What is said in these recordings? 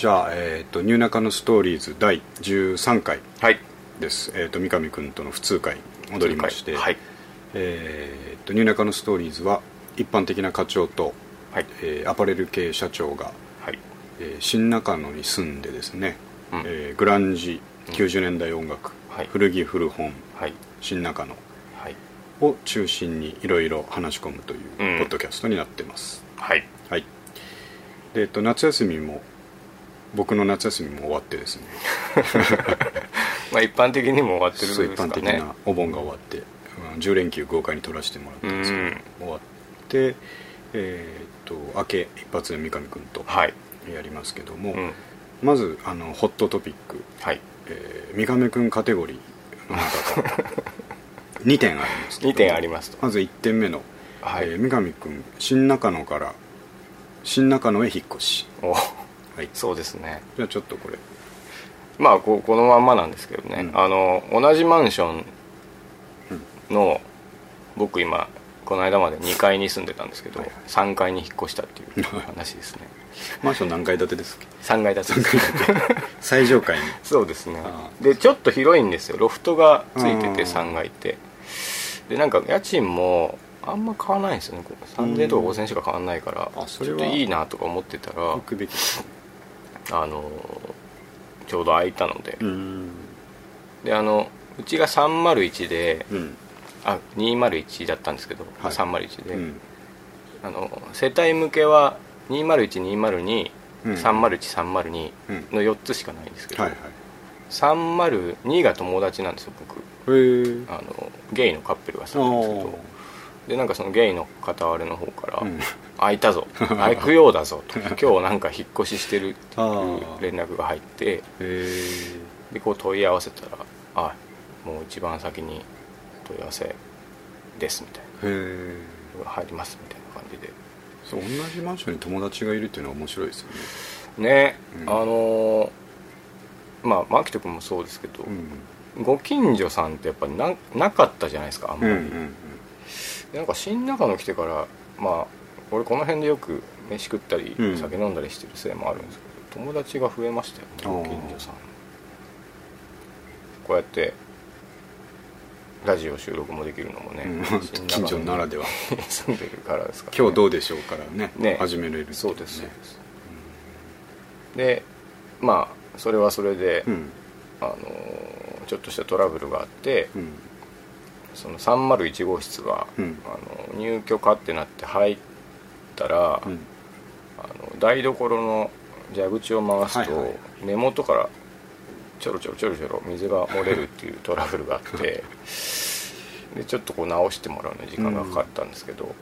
じゃあ、えーと「ニューナカのストーリーズ」第13回はい。です、えー、と三上君との普通会戻りまして、はい。えーと「ニューナカのストーリーズ」は一般的な課長と、はい。えーアパレル系社長が、はい。えー新中野に住んでですね、うん。えーグランジ90年代音楽、はい。古着古本はい。新中野はい。を中心にいろいろ話し込むというポうん。ッドキャストになってます、はい。はい。で、えっと、夏休みも僕の夏休みも終わってですね。まあ一般的にも終わってるんですかね。一般的なお盆が終わって、うん10連休豪快に取らせてもらったんですけど、うん。終わってえーっと明け一発で三上君とはい。やりますけども、うん。まずあのホットトピック、はい。えー三上君カテゴリーの中から2点ありますけど2点ありますと。まず1点目の、はい。えー三上君新中野から新中野へ引っ越し、おはい、そうですね。じゃあちょっとこれ。まあここのまんまなんですけどね、うん。あの同じマンションの僕今この間まで2階に住んでたんですけど、はい3階に引っ越したっていう 話ですね。マンション何階建てですか3階建てです。最上階に。そうですね。あでちょっと広いんですよ。ロフトがついててあー3階って。でなんか家賃もあんま変わらないんですよね。こう3000とか5000しか変わらないからちょっといいなとか思ってたら行くべきあのちょうど空いたので。うん。であのうちが301でうん。あ201だったんですけど、はい。301で、うん。あの世帯向けは201202、うん。301-302うん。の4つしかないんですけど、はいはい。302が友達なんですよ僕。あのゲイのカップルが住んでるんですけどでなんかそのゲイの片割れの方からうん「空いたぞ。空くようだぞ」と「今日なんか引っ越ししてる」ってあ。いうー連絡が入ってでこう問い合わせたら「あもう一番先に問い合わせです」みたいへえ。な「入ります」みたいな感じで。そう同じマンションに友達がいるっていうのは面白いですよね。ね、うん。あのーまあ牧人君もそうですけど、うん。ご近所さんってやっぱななかったじゃないですかあんまり、うんうんでなんか新中野来てからまあ俺この辺でよく飯食ったりうん。酒飲んだりしてるせいもあるんですけど、友達が増えましたよねごあー。近所さん。こうやってラジオ収録もできるのもね、うん。新中近所ならでは。に 住んでるからですから、ね、今日どうでしょうからねね。始めれるっていそうですそうです、でまあそれはそれで、うん。あのちょっとしたトラブルがあって、うんその301号室が、うん。あの入居かってなって入ったら、うん。あの台所の蛇口を回すと、はいはい。根元からちょろちょろちょろちょろ水が漏れるっていう トラブルがあってでちょっとこう直してもらうのに時間がかかったんですけど、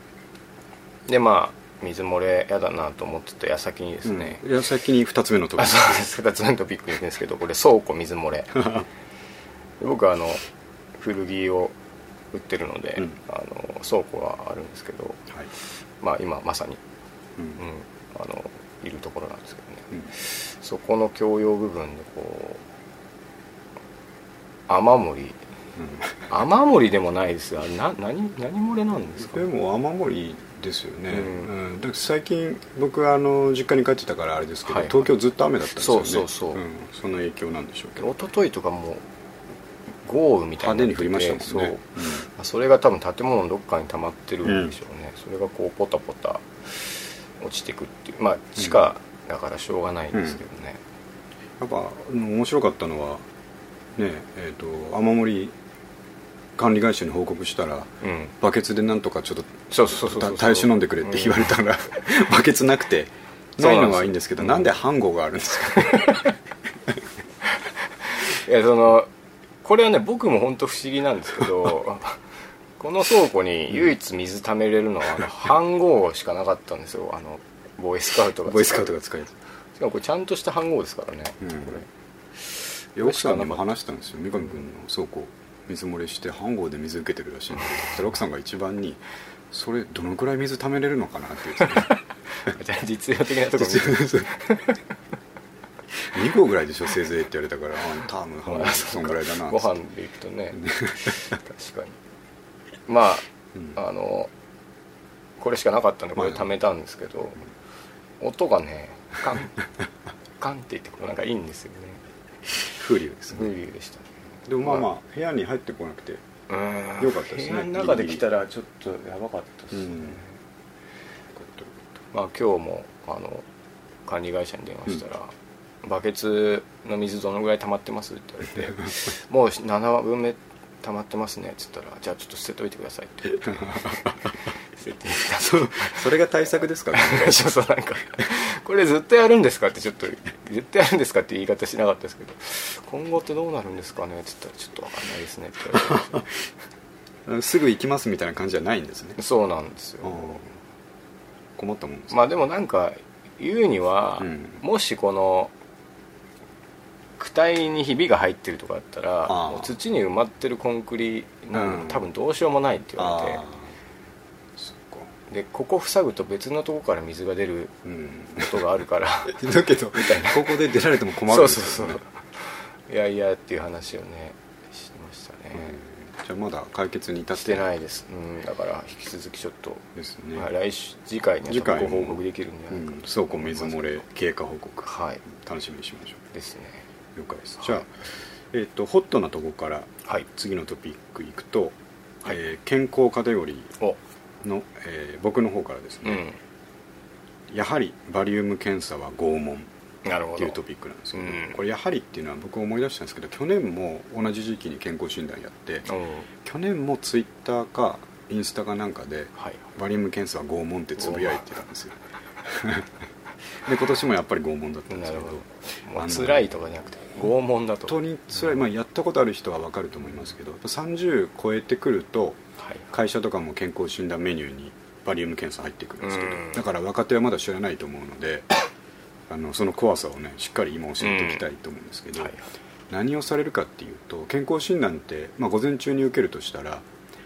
でまあ水漏れやだなと思ってた矢先にですね、うん。いや先に2つ目のとこあそうです。2つ目のトピックに行くんですけどこれ倉庫水漏れ。で僕はあの古着を売ってるので、うん。あの倉庫があるんですけどはい。まあ今まさに、うん。うん、あのいるところなんですけどね、うん。そこの共用部分でこう雨漏り。雨漏りでもないですがな何何漏れなんですか？でも雨漏りですよね、ううん。だ最近僕はあの実家に帰ってたからあれですけど、はい。東京ずっと雨だったんですよね。そうそうそう。うん、その影響なんでしょうけど。一昨日とかもう豪雨みたいなに降りましたもんね。そう。それが多分建物のどっかに溜まってるんでしょうね、それがこうポタポタ落ちてくっていうまあ地下だからしょうがないんですけどね、やっぱうん面白かったのはねえっ、と雨漏り管理会社に報告したらうん。バケツでなんとかちょっと耐え忍んでくれって言われたら、バケツなくて ないのがいいんですけどうんなんで飯盒があるんですか？いやそのこれはね僕も本当不思議なんですけど この倉庫に唯一水溜めれるのはあの飯盒しかなかったんですよ。あのボーイスカウトがボーイスカウトが使えるしかもこれちゃんとした飯盒ですからね、うん。これ。奥さんにも話したんですよ。三上君の倉庫。水漏れして飯盒で水受けてるらしいんだけどそしたら奥さんが一番に「それどのくらい水溜めれるのかな?」って言って実用的なところ 2合ぐらいでしょせいぜいって言われたから。あターム半分あそんぐらいだな。ご飯でいくとね。確かに。まあ、うん。あのこれしかなかったんでこれ貯めたんですけど、音がねカン カンって言ってこうなんかいいんですよね。風流です風ね流でしたね。でもまあまあ部屋に入ってこなくてうん。よかったですね。部屋の中で来たらちょっとやばかったですね、うん。まあ今日もあの管理会社に電話したら、バケツの水どのぐらい溜まってます?」って言われて「もう7分目溜まってますね」っつったら「じゃあちょっと捨てといてください」って言って捨ててそうそれが対策ですか？ね そなんか「これずっとやるんですか?」ってちょっと「絶対やるんですか?」って言い方しなかったですけど「今後ってどうなるんですかね?」って言ったら「ちょっと分かんないですね」って言われて すぐ行きますみたいな感じじゃないんですね？そうなんですよ困ったもんですねまあでもなんか言うには、うんもしこの躯体にひびが入ってるとかだったらもう土に埋まってるコンクリの、うん。多分どうしようもないって言われて。あーそっか。でここ塞ぐと別のとこから水が出るうん。ことがあるから。だけどここで出られても困る。そうそうそう。いやいやっていう話をねしてましたね、うん。じゃあまだ解決に至って。ないです、うん、だから引き続きちょっと、ですね、はい来週次回には次回ご報告できるんじゃうないかとん、倉庫水漏れ経過報告。はい。楽しみにしましょですね。う了解です、はいじゃあ、えっとホットなとこからはい。次のトピックいくと、はい。えー健康カテゴリお。ーの、えー僕の方からですうね、ん。やはりバリウム検査は拷問っていうトピックなんですけど、うん。これやはりっていうのは僕思い出したんですけど去年も同じ時期に健康診断やって去年もツイッターかインスタかなんかではい。バリウム検査は拷問ってつぶやいてたんですよで今年もやっぱり拷問だったんですけど。ど。辛いとかじゃなくて拷問だと。本当に辛い、まあ、やったことある人は分かると思いますけど30超えてくるとはい。会社とかも健康診断メニューにバリウム検査入ってくるんですけどうん。だから若手はまだ知らないと思うので あのその怖さをねしっかり今教えておきたいと思うんですけど、はい。何をされるかっていうと健康診断って、まあ、午前中に受けるとしたら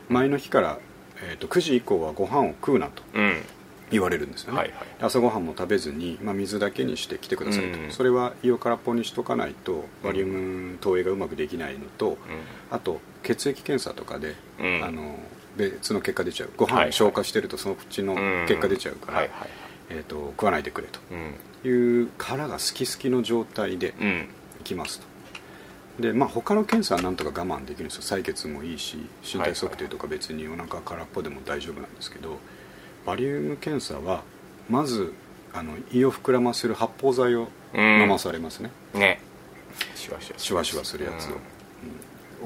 前の日から、えー、と9時以降はご飯を食うなと。うん言われるんですよね、はいはい。朝ごはんも食べずに、まあ、水だけにして来てくださいと、うんそれは胃を空っぽにしとかないとバリウム投影がうまくできないのと、あと血液検査とかで、うん。あの別の結果出ちゃう。ごはいはい飯消化してるとその口の結果出ちゃうから、はいはい。えー、と食わないでくれうん。という殻が好き好きの状態でうん。行きますと。でまあ他の検査はなんとか我慢できるんですよ。採血もいいし身体測定とか別にお腹空っぽでも大丈夫なんですけどバリウム検査はまずあの胃を膨らませる発泡剤を飲まされますね、ね。シュワシュワシュワシュワするやつを、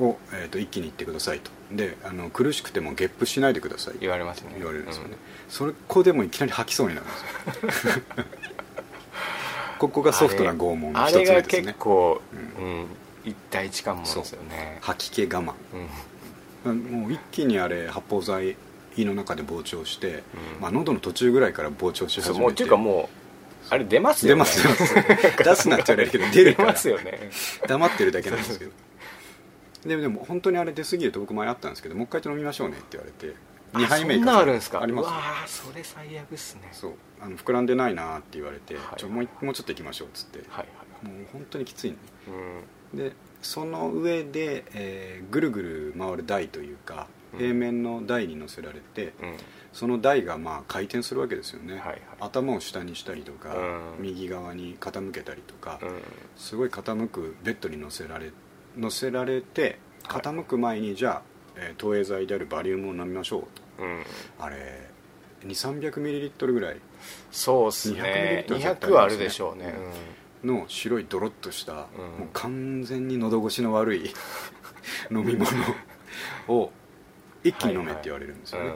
うん。を、えー、と一気にいってくださいと。であの苦しくてもゲップしないでください言われますね。言われるんですよね、それこでもいきなり吐きそうになるんですよ。ここがソフトな拷問のあ一つ目れがですね。結構ううん一対一関門ですよね。吐き気我慢。うん。もう一気にあれ発泡剤胃の中で膨張して、うん。まあ、喉の途中ぐらいから膨張し始めて。もうっていうかもうあれ出ます出よね。ます出ます 出すなって言われるけど出るから。ますよね。黙ってるだけなんですけど。でもでも本当にあれ出過ぎると僕前あったんですけどもう一回飲みましょうねって言われて2杯目あそんなあるんですか？ありますうわーそれ最悪っすね。そう。あの膨らんでないなって言われて、はい。ちょもういもうちょっと行きましょうっつって、はいはい。もう本当にきついんで。うん。でその上で、えーぐるぐる回る台というかうん平面の台に乗せられて、うん。その台がまあ回転するわけですよね、はいはい。頭を下にしたりとか、うん。右側に傾けたりとか、うん。すごい傾くベッドに乗せられ乗せられて傾く前にじゃあ、えー投影剤であるバリウムを飲みましょう。とうん。あれ2300ミリリットルぐらい。そうっすね。200ml 200はあるでしょうね。の白いドロッとした、うん。もう完全に喉越しの悪い 飲み物を一気に飲めって言われるんですよね、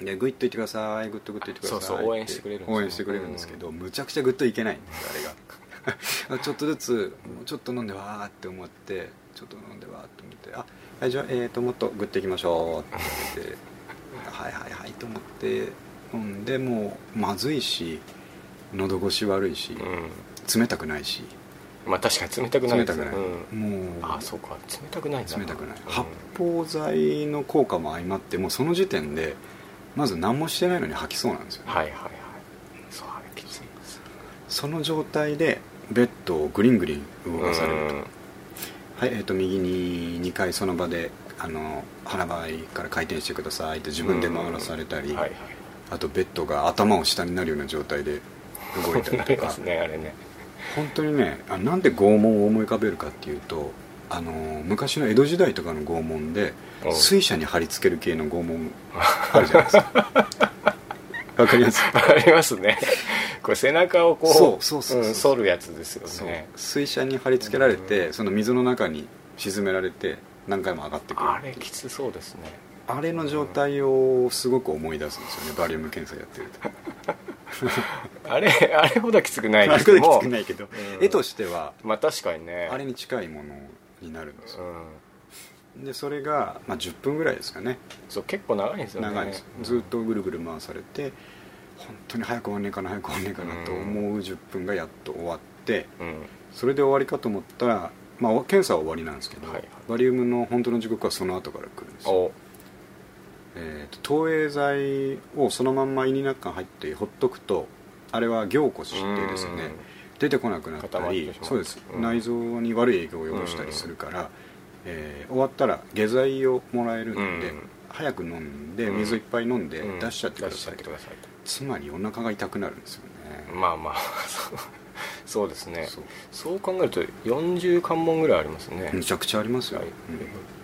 でグイッといってくださいグッとグッといってくださいそうそう応援してくれるんですよ。応援してくれるんですけど、むちゃくちゃグッといけないんですあれが。ちょっとずつもうちょっと飲んでわーって思ってちょっと飲んでわーって思ってあはいじゃあ、えー、ともっとグッといきましょうって言われて。はいはいはいと思って飲んでもうまずいし喉越し悪いし、うんうん。冷たくないしまあ確かに冷たくない冷たくない、うん。もうあそうか。冷たくない冷たくない、うん。発泡剤の効果も相まってもうその時点でまず何もしてないのに吐きそうなんですよ、ね。はいはいはい。そうあれきついです。その状態でベッドをグリングリン動かされると、うん。はいえー、と右に2回その場であの腹ばいから回転してくださいって自分で回らされたり、はいはい。あとベッドが頭を下になるような状態で動いたりとか。すねあれね本当にねあなんで拷問を思い浮かべるかっていうとあの昔の江戸時代とかの拷問でうん水車に貼り付ける系の拷問あるじゃないですか。わかります？ありますね。これ背中をこうそうそうそうそう。ん反るやつですよね。水車に貼り付けられてその水の中に沈められて何回も上がってくるあれきつそうですね。あれの状態をすごく思い出すんですよね。バリウム検査やってると あれあれほどきつくないけどきつくないけど、うん。絵としてはまあ確かにね。あれに近いものになるんですよ。うん。でそれが、まあ、10分ぐらいですかね。そう結構長いんですよね。長いです。ずっとぐるぐる回されて本当に早く終わんねえかな早く終わんねえかなと思う10分がやっと終わってうん。それで終わりかと思ったら、まあ、検査は終わりなんですけど、はいはい。バリウムの本当の時刻はその後から来るんですよ、おえーと投影剤をそのまんま胃に中に入ってほっとくとあれは凝固してですね。出てこなくなったりそうです、うん。内臓に悪い影響を及ぼしたりするから、えー終わったら下剤をもらえるので、うん。早く飲んでうん。水をいっぱい飲んでうん。出しちゃってくだ出しちさいと、ゃってくださいつまりお腹が痛くなるんですよね、まあまあそうですね。そう。考えると40関門ぐらいありますね。むちゃくちゃありますよ、はい。うん。4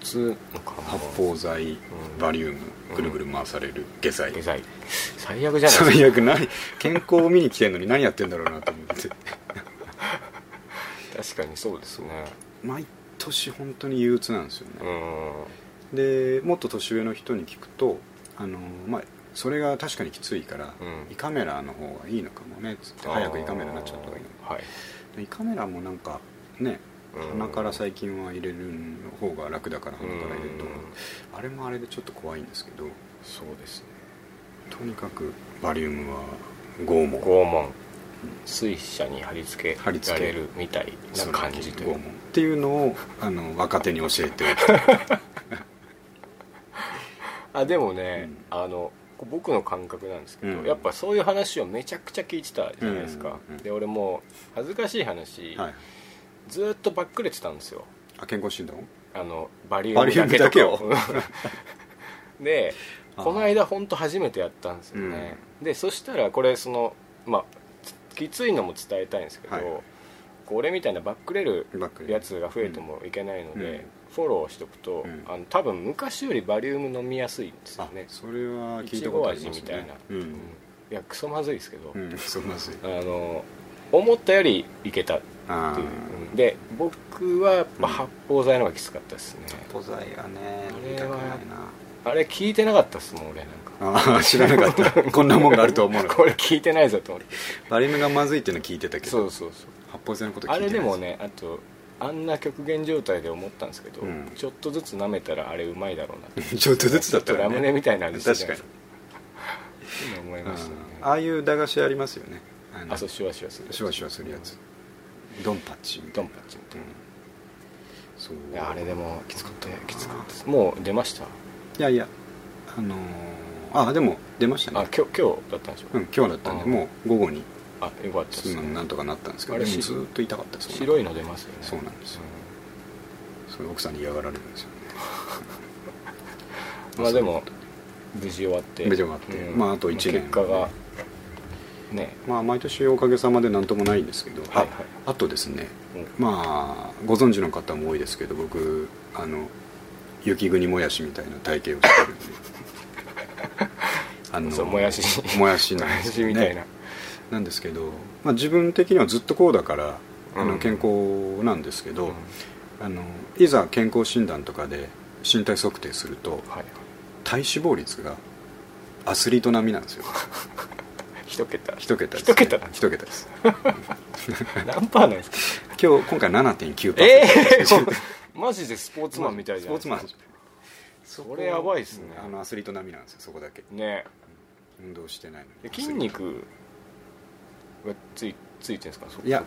つの関門。発泡剤、ん。バリウムぐるぐる回される下剤、下剤。最悪じゃない最悪何健康を見に来てんのに何やってんだろうなと思って。確かにそうですね。毎年本当に憂鬱なんですようね、ん。でもっと年上の人に聞くとあの、まあ、それが確かにきついから、うん。胃カメラの方がいいのかもねっつって早く胃カメラになっちゃった方がいいのはい。で胃カメラもなんかねうん。鼻から最近は入れる方が楽だから鼻から入れると。うん。あれもあれでちょっと怖いんですけどそうですね。とにかくバリウムは拷問。拷問。水車に貼り付貼り付けけられるみたいな感じという。拷問っていうのをあの若手に教えて あでもね、あの僕の感覚なんですけど、うん。やっぱそういう話をめちゃくちゃ聞いてたじゃないですか、うんうんで俺もう恥ずかしい話、はい。ずーっとばっくれてたんですよ。あ健康診断を？あのバリウバリウムだけを。でこの間本当初めてやったんですよね、でそしたらこれそのまあきついのも伝えたいんですけど、はい。こう俺みたいなバックれる。やつが増えてもいけないので、うんフォローしておくと、うん。あの多分昔よりバリウム飲みやすいんですよあねそれは聞いたことありご味みたいな、ますねううん。ん、いやクソまずいですけど、うん、そうまずい。あの思ったよりいけたってあいう、うん。で僕はやっぱ発泡剤の方がきつかったですね、あポザイがねあれはあれ聞いてなかったですもん俺なんか。ああ知らなかった。こんなもんがあるとは思うの。これ聞いてないぞと。思ってバリウムがまずいっていうの聞いてたけど。そうそうそう。発泡剤のこと聞あいてないれでもねあとあんな極限状態で思ったんですけど、うん。ちょっとずつ舐めたらあれうまいだろうな ちょっとずつだったら、ね、ラムネみたいな味して確かに。思いましたね。うんああいう駄菓子ありますよね。あのあそうシュワシュワするシュワシュワするやつ。ドンパッチドンパッチみたいな。そう。あれでもきつかった。ねきつかったです。もう出ました？いやいや。あのーあでも出ましたね。あ今日今日だったんでしょ？うん今日だったんでうんもう午後にあよかったなんとかなったんですけどあれしでもずーっと痛かったです白いの出ますよね。そうなんですよ。それ奥さんに嫌がられるんですよね。う んまあでも無事終わって。無事終わって。まああと一年結果がね。まあ毎年おかげさまで何ともないんですけど、はいはい。ああとですね。うん。まあご存知の方も多いですけど僕あの雪国もやしみたいな体型をしてるんで。あのそうもやし。もやしなんもやしみたいななんですけど、まあ、自分的にはずっとこうだからあうん。の健康なんですけど、うん。あのいざ健康診断とかで身体測定するとはい。体脂肪率がアスリート並みなんですよ。一桁。一桁です、一桁。一桁です。何パーなんですか？今日今回7.9%ええマジでスポーツマンみたいじゃんスポーツマンそれやばいっすね。あのアスリート並みなんですよそこだけ。ね。運動してないのでに筋肉がついついてるんですか？そいや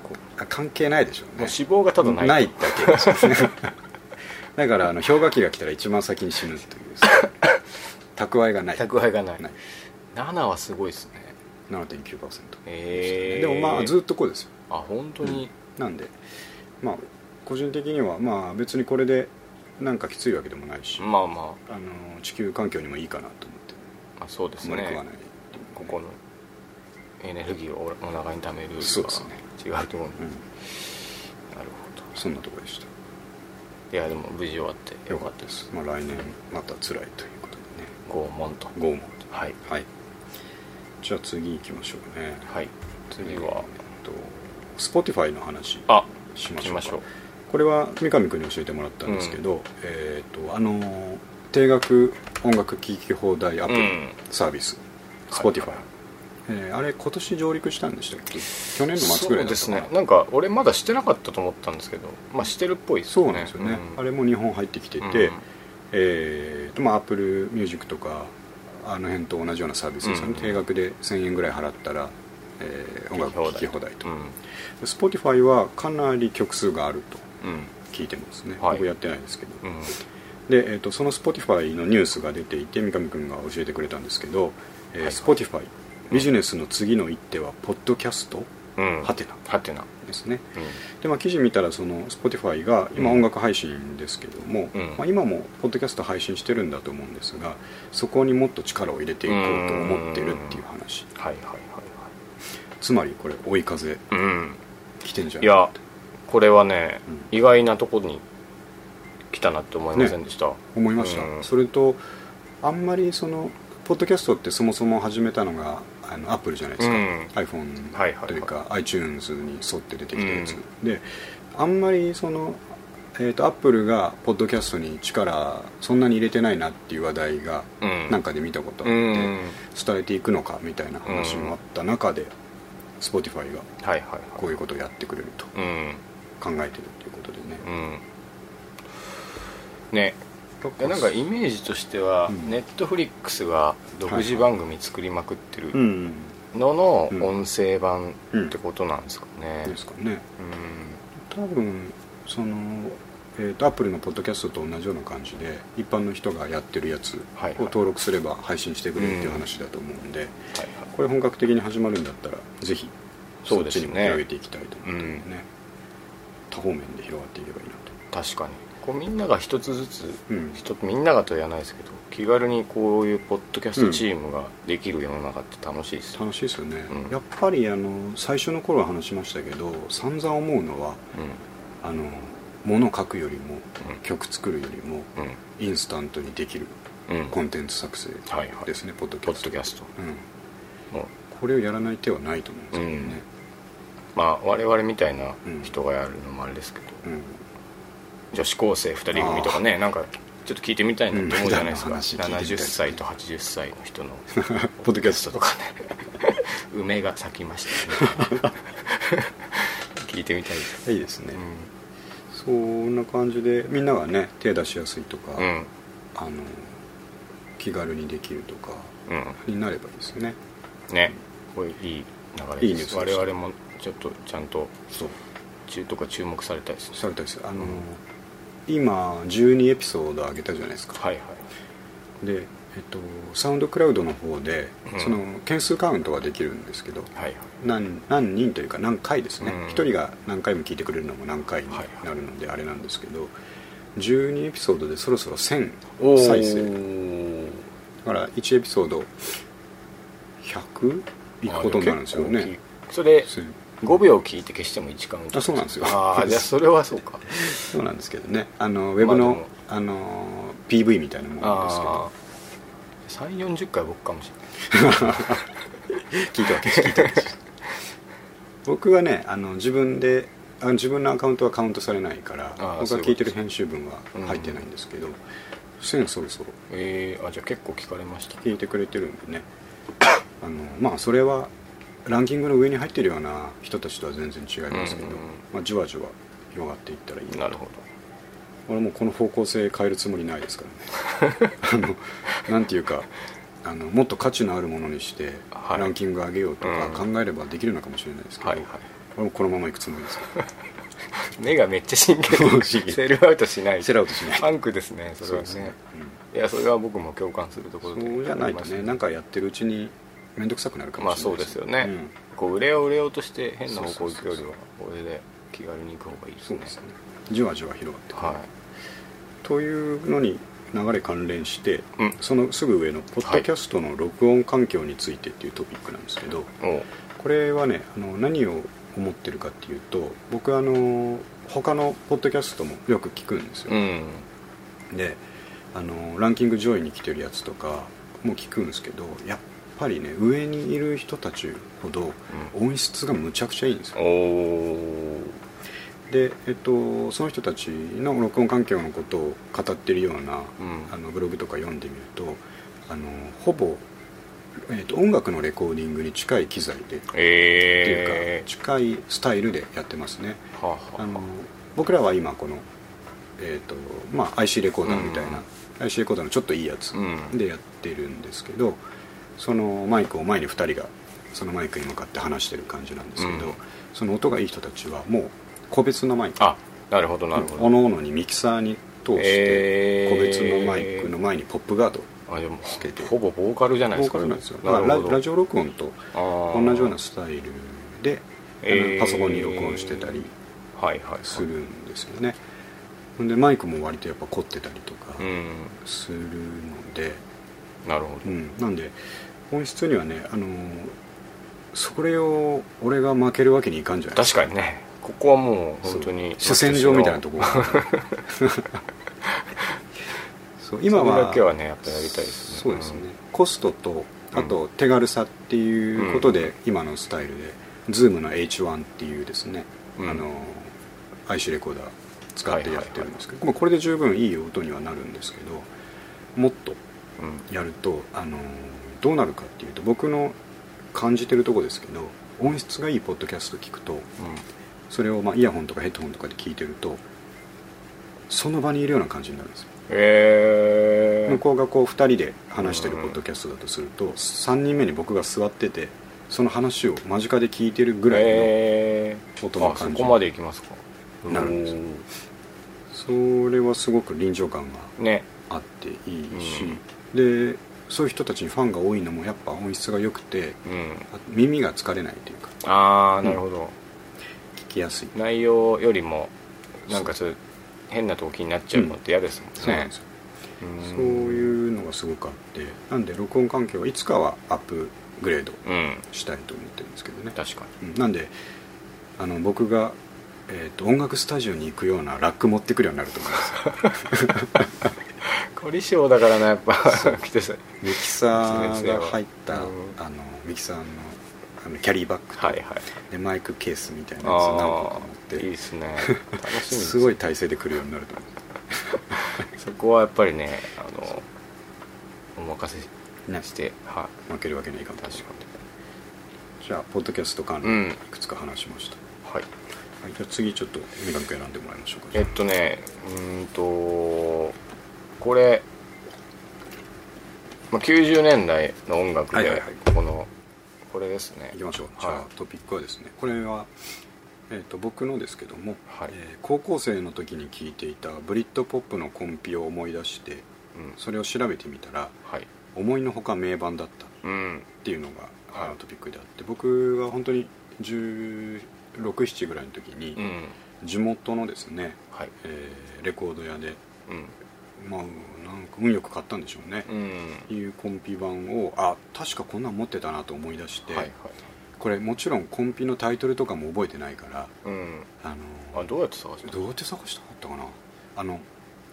関係ないでしょうね。もう脂肪がただない。ないだけですね。だからあの氷河期が来たら一番先に死ぬという 蓄えがない。蓄えがない。ない。7はすごいですね。7.9%へえでもまあずっとこうですよ。あ本当に。なんでまあ個人的にはまあ別にこれでなんかきついわけでもないし、まあまあ。の地球環境にもいいかなと思って。あ、まあ、そうですね。あんまり食わない。ここのエネルギーをお腹に溜めるのそうですね。違うと思う、うん。なるほそんなところでした。どいやでも無事終わってよかったです。まあ来年また辛いということでね。拷問と。拷問はい。はい。じゃあ次行きましょうね。はい。次は。えーと Spotify の話あしましょうか。しましょう。これは三上君に教えてもらったんですけど、えっ、とあのー定額音楽聴き放題アプリ、うん。サービス。はい。Spotify、えーあれ今年上陸したんでしたっけ？去年の末ぐらいですね。なんか俺まだしてなかったと思ったんですけどまあしてるっぽいですそうなんですよね、うん。あれも日本入ってきてて、うん。えーとまあ、Apple Music とかあの辺と同じようなサービスですよね、うん。定額で1000円ぐらい払ったら、えー音楽聴き放題と、うん。Spotify はかなり曲数があるとうん。聞いてますね、はい。僕やってないですけど、うん。で、えー、とその Spotify のニュースが出ていて三上君が教えてくれたんですけど、えーはい。Spotify ビジネスの次の一手はポッドキャスト？うん。はてなはてなですね。うん。で、まあ、記事見たらその Spotify が今うん音楽配信ですけども、うん。まあ、今もポッドキャスト配信してるんだと思うんですがそこにもっと力を入れていこうと思ってるっていう話。はいはいはいつまりこれ追い風はいうん来てんじゃいやないかって。これはね、う意外なとこに来たなって思いませんでした、思いました、うん。それとあんまりそのポッドキャストってそもそも始めたのがあのアップルじゃないですか、うん。はいはい iPhone というか、iTunes に沿って出てきたやつ、うん。であんまりそのえー、とアップルがポッドキャストに力そんなに入れてないなっていう話題がうん。なんかで見たことあうって、ん。伝えていくのかみたいな話もあった中で、Spotify がはいはいはい。こういうことをやってくれるとうん。考えてるということでね、うん。ねなんかイメージとしては、うん。ネットフリックスが独自番組作りまくってるうん。ののうん。音声版ってことなんですかね。ですかね。うん。多分その、えー、とアップルのポッドキャストと同じような感じで一般の人がやってるやつを登録すれば配信してくれるっていう話だと思うんで、はいはい。これ本格的に始まるんだったらぜひそっちにも広げていきたいと思ってね、多方面で広がっていけばいいなと。確かにこうみんなが一つずつ、うん。みんながとは言わないですけど気軽にこういうポッドキャストチームができる世の中って楽しいです。よ、楽しいですよね、うん。やっぱりあの最初の頃は話しましたけど散々思うのはあの物書くよりもうん。曲作るよりもうん。インスタントにできるうん。うんコンテンツ作成はいはい。ですね、ポッドキポャスト。ッドキャスト。うん、これをやらない手はないと思うんですけどね、まあ我々みたいなうん。人がやるのもあれですけど、うん女子高生2人組とかねなんかちょっと聞いてみたいなと思うじゃないですか、うん。話聞いてみたい70歳と80歳の人の ポッドキャスト。とかね。梅が咲きましたね。聞いてみたいです。いいですね、そんな感じでみんながね手出しやすいとか、うん。うんあの気軽にできるとかうん。になればいいですね。ね。これいい流れです。いいニュースでした我々もちょっとちゃんとそう。中とか注目されたいですね。されたいです。あの、今12エピソード上げたじゃないですか。はいはい。でえっとサウンドクラウドの方で、うん。その件数カウントができるんですけどはいはい。何何人というか何回ですね。うん。一、人が何回も聞いてくれるのも何回になるのであれなんですけど、12エピソードでそろそろ1000再生。だから1エピソード100いくことになるんですよね。それ1000 5秒聞いて消しても1カウントあそうなんですよ。ああじゃあそれはそうか。そうなんですけどね。あのウェブの、まあの PV みたいなものですけど。ああ3 4 0回僕かもしれない。聞いてわけです聞いてわけ 僕はねあの自分であの自分のアカウントはカウントされないから僕が聞いてる編集分は入ってないんですけど、1000そろそろ。えー、あじゃあ結構聞かれました。聞いてくれてるんでね。あのまあそれはランキングの上に入ってるような人たちとは全然違いますけど、うんうんうん。まあ、じわじわ広がっていったらいいななるほど。俺もうこの方向性変えるつもりないですからね。あのなんていうかあのもっと価値のあるものにしてはい。ランキング上げようとかうん。考えればできるのかもしれないですけど、はいはい。俺もこのままいくつもりです。け ど目がめっちゃ真剣真に剣セルアウトしない。セルアウトしない。パンクですねそれはね。そうですね、いやそれは僕も共感するところでうんそうじゃないとねなんかかやってるうちに面倒くさくなるかもしれないまあそうですよね、うん。こう売れよう売れようとして変な方向行くよりはこれで気軽に行く方がいいですね。そうですね。じわじわ広がってくる、はというのに流れ関連して、うん。そのすぐ上のポッドキャストの録音環境についてっていうトピックなんですけど、おうこれはねあの何を思ってるかっていうと僕あの他のポッドキャストもよく聞くんですよ、うん。であのランキング上位に来てるやつとかも聞くんですけどやっぱりね上にいる人たちほど音質がむちゃくちゃいいんですよ。で、えっと、その人たちの録音環境のことを語ってるような、うん。あのブログとか読んでみるとあのほぼ、えっと、音楽のレコーディングに近い機材で、っていうえか近いスタイルでやってますね。ー、はあはあ。の僕らは今この、えーとまあ、IC レコーダーみたいな、IC レコーダーのちょっといいやつうん。でやってるんですけど、そのマイクを前に2人がそのマイクに向かって話してる感じなんですけど、うん。その音がいい人たちはもう個別のマイク。あなるほどなるほど。おのおのにミキサーに通してえー。個別のマイクの前にポップガードあでもつけて。ほぼボーカルじゃないですかボーカルなんですよ。だからララジオ録音と同じようなスタイルで、えー。パソコンに録音してたりはいはいはい。するんですよね。ほんでマイクも割とやっぱ凝ってたりとかうん。するので、なるほど、うん。なんで本質にはねあのそれを俺が負けるわけにいかんじゃない？確かにね。ここはもう本当に主戦場みたいなところ。そう今はそれだけはねやっぱやりたいですね。そうですね、コストとあと手軽さっていうことで、今のスタイルで Zoom の H1 っていうですね、うん。あの IC レコーダー使ってやってるんですけど、まあこれで十分いい音にはなるんですけどもっとうん。やるとあのどうなるかっていうと僕の感じてるとこですけど音質がいいポッドキャスト聞くとそれをまあイヤホンとかヘッドホンとかで聞いてるとその場にいるような感じになるんです。よえー、向こうがこう2人で話してるポッドキャストだとすると、3人目に僕が座っててその話を間近で聞いてるぐらいのえー、音の感じあそこまでいきますか。なるんです。よそれはすごく臨場感がうんね。あっていいし、でそういう人たちにファンが多いのもやっぱ音質が良くてうん。あ耳が疲れないというか。ああなるほど、聞きやすい、内容よりもなんかそういう変な動機になっちゃうのって嫌ですもんね、そうなんですよ。うんそういうのがすごくあってなんで録音環境はいつかはアップグレードうんしたいと思ってるんですけどね。確かうん。なんであの僕が、えー、と音楽スタジオに行くようなラック持ってくるようになると思います。に 凝り性だからなやっぱ。来てさ。ミキサーが入った、うん。あのミキサーのあのキャリーバッグと、はいはい。でマイクケースみたいなやつ何個か持あって。あいいですね。楽しみです。すごい体勢で来るようになると思 そこはやっぱりねあのお任せうね。して、は負けるわけにはいかんと。確かじゃあポッドキャスト関うん。連いくつか話しました、いはい。はい、じゃあ次ちょっと三上君選んでもらいましょうか。えっとねうーんとこれ、まあ、90年代の音楽で、はいはいはい。このこれですね。いきましょう、はい。じゃあトピックはですねこれは、えー、と僕のですけども、はい。えー高校生の時に聴いていたブリッドポップのコンピを思い出してうん。それを調べてみたらはい。思いのほか名盤だったっうん。ていうのが、あはい。のトピックであって僕は本当に1617ぐらいの時に、うん。地元のですね、はい。えーレコード屋でうんまあなんか運よく買ったんでしょうね、うん。いうコンピ版をあ確かこんなん持ってたなと思い出して、はいはいこれもちろんコンピのタイトルとかも覚えてないからうん。あのあどうやって探したどうやって探したかったかな？あの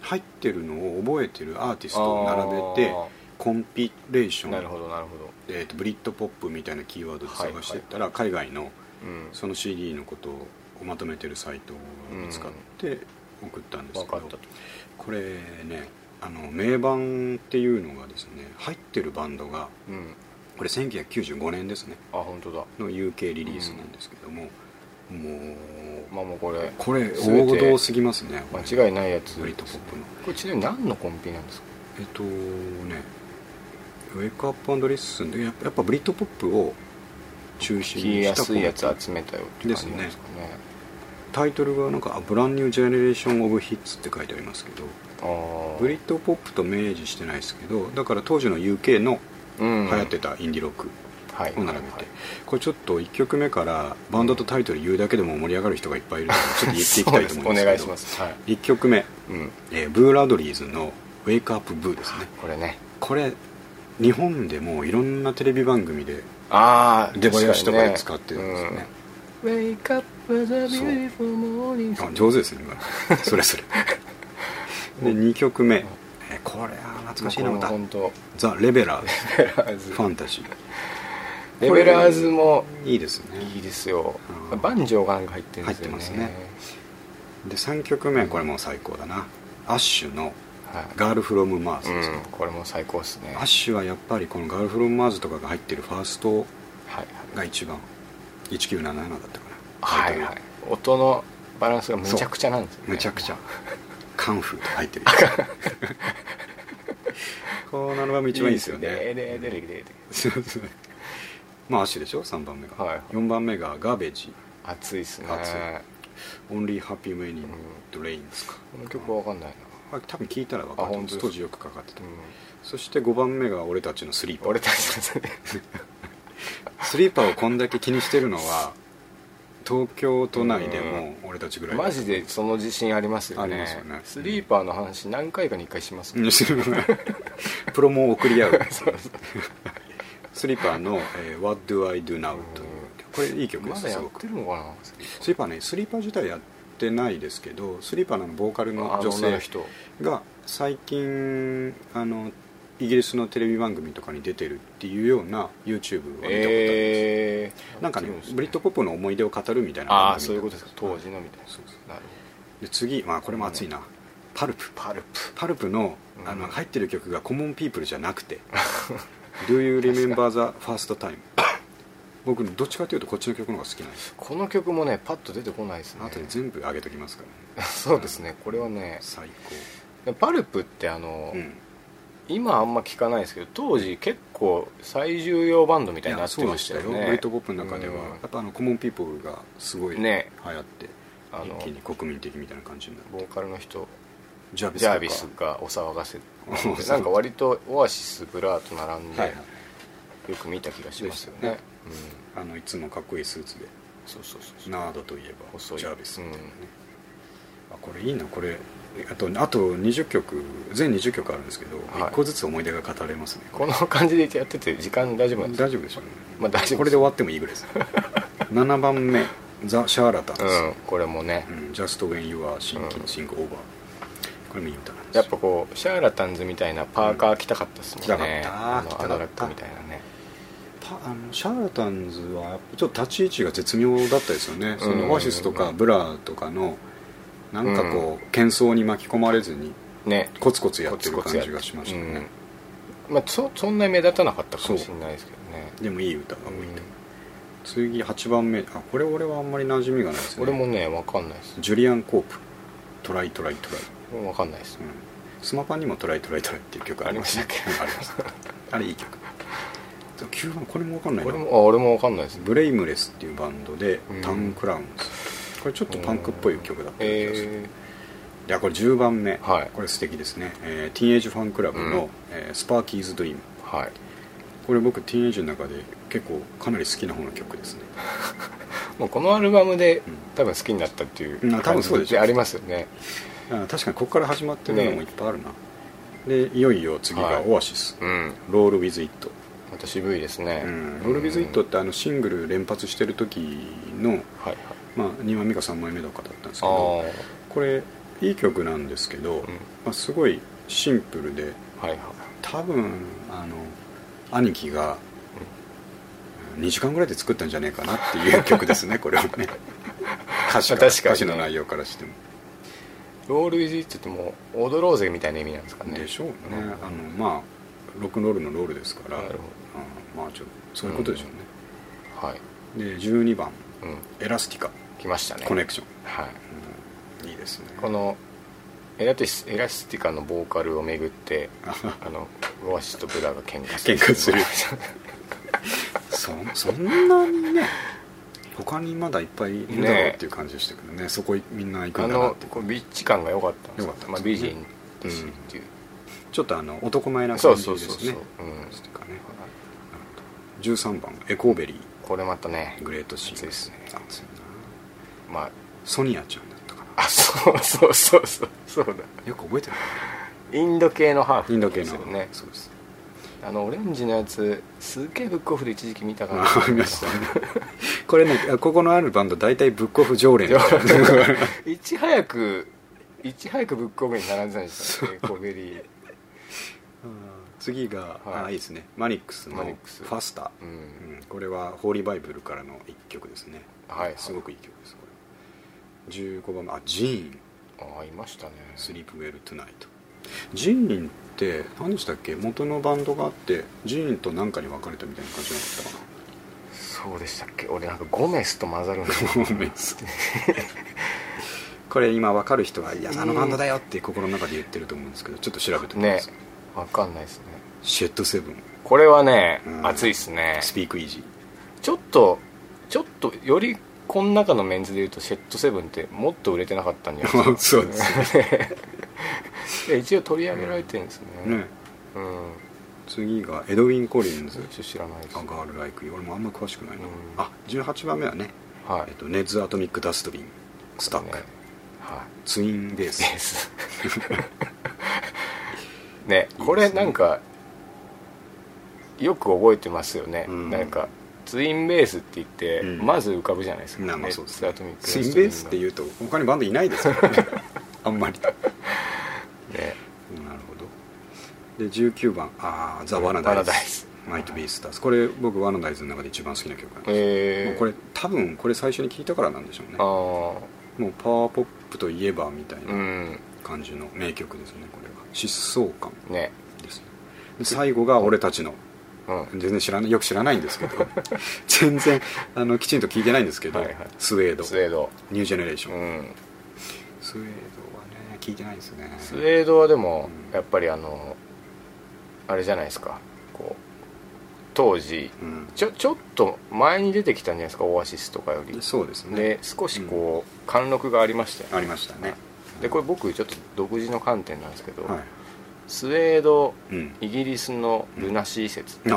入ってるのを覚えてるアーティストを並べてコンピレーション。なるほどなるほど。えーとブリッドポップみたいなキーワードで探していったら、海外のうん。その CD のことをまとめてるサイトを見つかって送ったんですけど、分かったとこれねあの名盤っていうのがですね入ってるバンドがうん。これ1995年ですね。あ本当だ。の UK リリースなんですけども、もうまあもうこれこれ王道すぎますね間違いないやつブリットポップの。これちなみに何のコンピなんですか？えっとね Wake Up Listen でやっぱブリットポップを中心にしたすいやつ集めたよって感じなんですかねタイトルがなんか「 Brand New Generation of Hits」って書いてありますけどブリットポップと明示してないですけどだから当時の UK のうん流行ってたインディロックはい。を並べて、これちょっと1曲目からバンドとタイトル言うだけでも盛り上がる人がいっぱいいるので ちょっと言っていきたいと思うんですけど。お願いします。はい。1曲目、うん。えーブーラドリーズのウェイクアップブー」ですね。これね。これ日本でもいろんなテレビ番組でああ出囃子とかで使ってるんですね。うん Wake up with a beautiful morning あ上手ですね今 それそれ。で2曲目。えこれは懐かしいなまた。本当「The Levellers。Levellers。Fantasy。Levellers もいいですね。いいですよ。うん。バンジョーがなんか入ってるんですよね。入ってますね。で3曲目これもう最高だな。アッシュのはい「ガールフロムマーズ」うです。ねんこれも最高ですね。 Ash はやっぱりこの「Girl from Mars」とかが入ってるファーストはい。が一番1977だったかな。はいはい。音のバランスがむちゃくちゃなんですよねむちゃくちゃ。Kung Fu とか入ってる このアルバム一番いいですよね。でででででまあ Ash でしょ？3番目が、はい4番目が Garbage。熱いっすね。熱い。 Only Happy When It Rains ですか。この曲は分かんないな。あ多分聞いたら分かる当時よくかかってた、うん。そして5番目が俺たちの Sleeper。俺たちの Sleeper をこんだけ気にしてるのは東京都内でも俺たちぐらいだマジでその自信ありますよね。ありますよね。スリーパーの話何回かに1回しますもんうん。プロモを送り合 う。スリーパーの「えー What Do I Do Now」というこれいい曲でますだやってるのかなスリーパー。ねスリーパー自体やってないですけどスリーパーのボーカルのあの女性女の人が最近あのイギリスのテレビ番組とかに出てるっていうような YouTube を見たことあります、えー、なんかねやってるですブリットポップの思い出を語るみたいなああそういうことですか。当時のみたいな。そうそう。なるで次、まあ、これも熱いな、 Pulp。Pulp。Pulp のうん。あの入ってる曲が Common People じゃなくて「Do you remember the first time」僕どっちかというとこっちの曲の方が好きなんです。この曲もねパッと出てこないですね。後で全部上げときますから、ね、そうですね。これはね最 Pulp ってあの、高うん今あんま聞かないですけど当時結構最重要バンドみたいになってましたよね。ブリットポップの中では、うんやっぱあの Common People がすごい流ね行って、あの一気に国民的みたいな感じになって。ボーカルの人ジャービスジャービスがお騒がせ。なんか割とオアシスブラーと並んで、はいはい。よく見た気がしますよね。ですよね。あのいつもかっこいいスーツで。そうそうそうナードといえば細い。ジャービスみたいなね、うん。あこれいいなこれあとあと20曲全20曲あるんですけど、はい。1個ずつ思い出が語れますね。この感じでやってて時間大丈夫なんですか？大丈夫でしょうね、まあ大丈夫これで終わってもいいぐらいです。7番目「ザ・シャーラタンズ」うんこれもね、うん Just When You Are Sinking、うん Sing Over」これもいい歌なんですやっぱこうシャーラタンズみたいなパーカー着たかったですもんね、着たかったあのアドラックみたいなね。パあのシャーラタンズはちょっと立ち位置が絶妙だったですよね、そのオアシスとかブラとかのなんかこう喧騒に巻き込まれずにね。コツコツやってる感じがしましたね、うん。まあ、そそんなに目立たなかったかもしれないですけどね。でもいい歌が多いと、うん次8番目。あこれ俺はあんまり馴染みがないですね。俺もね分かんないです。 Julian Cope。Try Try Try、分かんないです。うん、スマパンにも Try Try Try っていう曲ありますねあありますあれいい曲。そう9番これも分かんないな。俺もあ俺も分かんないです。 Blameless っていうバンドで、うん。 Town Clowns これちょっとパンクっぽい曲だった気がする、えいやこれ10番目、はい。これ素敵ですね、えーティーンエイジファンクラブの、うん。えースパーキーズ・ドリームー、はい。これ僕ティーンエイジの中で結構かなり好きな方の曲ですね。もうこのアルバムでうん。多分好きになったっていううん多分そうでありますよね。あ確かにここから始まってるのもいっぱいあるな、でいよいよ次がはい。オアシス、うん。ロール・ウィズ・イット、また渋いですね、うん。ロール・ウィズ・イットってあのシングル連発してる時の、はいはいまあ、2枚目か3枚目とかだったんですけあどあこれいい曲なんですけど、まあ、すごいシンプルではいはい。多分あの兄貴が2時間ぐらいで作ったんじゃねえかなっていう曲ですねこれはね。歌詞歌詞の内容からしても。ロールイズイットってもう踊ろうぜみたいな意味なんですかね。でしょうね、うん。あのまあロックンロールのロールですから。まあちょそういうことでしょうね、はい。で12番。うん。エラスティカ来ましたね。コネクション、はい。うん。いいですね。このエラスティエラスティカのボーカルをめぐってあ あのオアシスとブラーが喧嘩する。喧嘩する。そそんなにね他にまだいっぱいいるだろうっていう感じでしたけどね。そこみんな行くあんだなって。のこうビッチ感が良かったんです良かったまあ、美人ですしっていう、ちょっとあの男前なそう感じですね。そうそうそう、う。ん。ですかね。13番エコーベリこれまたねーグレートシー熱いですねまあソニアちゃんだったかな。あそうそうそうそうそうだ。よく覚えてるインド系のハーフインド系の。ですよねそうです。あのオレンジのやつすっげえブックオフで一時期見たから。あ見ましたね。これねここのあるバンド大体ブックオフ常連常いち早くいち早くブックオフに並んでたんですよねコベリー次が、はい。あいいですね。マニックスの「フマニックス。ァスタ」うん。うんこれはホーリーバイブルからの一曲ですね。はい。はい。すごくいい曲です15番目。あジーン。ああいましたね「スリープウェルトゥナイト」ジーンって何でしたっけ？元のバンドがあってジーンと何かに分かれたみたいな感じなかったかな。そうでしたっけ？俺なんかゴメスと混ざるんですごめんこれ今分かる人はいやあのバンドだよって心の中で言ってると思うんですけどちょっと調べてみまね。す、わかんないですね。シェットセブン。これはね、うん。熱いっすね。スピークイージちょっとちょっとよりこの中のメンズでいうとシェットセブンってもっと売れてなかったんじゃないですか？そうですね。で一応取り上げられてるんですね。ーね。うん次がエドウィン・コリンズ。知らないです。あガール・ライク・俺もあんま詳しくないな、うん。あ18番目はね、はい。えっと、ネッズ・アトミック・ダストビンスタック、ね。はい。ツインベース。ですねこれなんかよく覚えてますよね、うん。なんかツインベースって言って、うん。まず浮かぶじゃないですか、まあまあそうですネッツインベースっていうと他にバンドいないですからね。あんまり。なるねほど。で19番。ああザ・ワナダイズ。ワナダイズ。マイト・ビースターズ。これ僕ワナダイズの中で一番好きな曲なんです、えー、これ多分これ最初に聞いたからなんでしょうね。あもうパワーポップといえばみたいなん。感じの名曲ですねこれは。疾走感ね。ですね。で最後が俺たちのうん。全然知らないよく知らないんですけど。全然あのきちんと聞いてないんですけど、はいはい。スウェード。スウェード。ニュージェネレーション、うん。スウェードはね聞いてないですね。スウェードはでもうん。やっぱりあのあれじゃないですか。こう当時うん。ちょちょっと前に出てきたんじゃないですかオアシスとかより。そうですね。で少しこう貫禄がありましたよね。ありましたね。でこれ僕ちょっと独自の観点なんですけど、はいスウェードうん。イギリスのルナシー説。ですね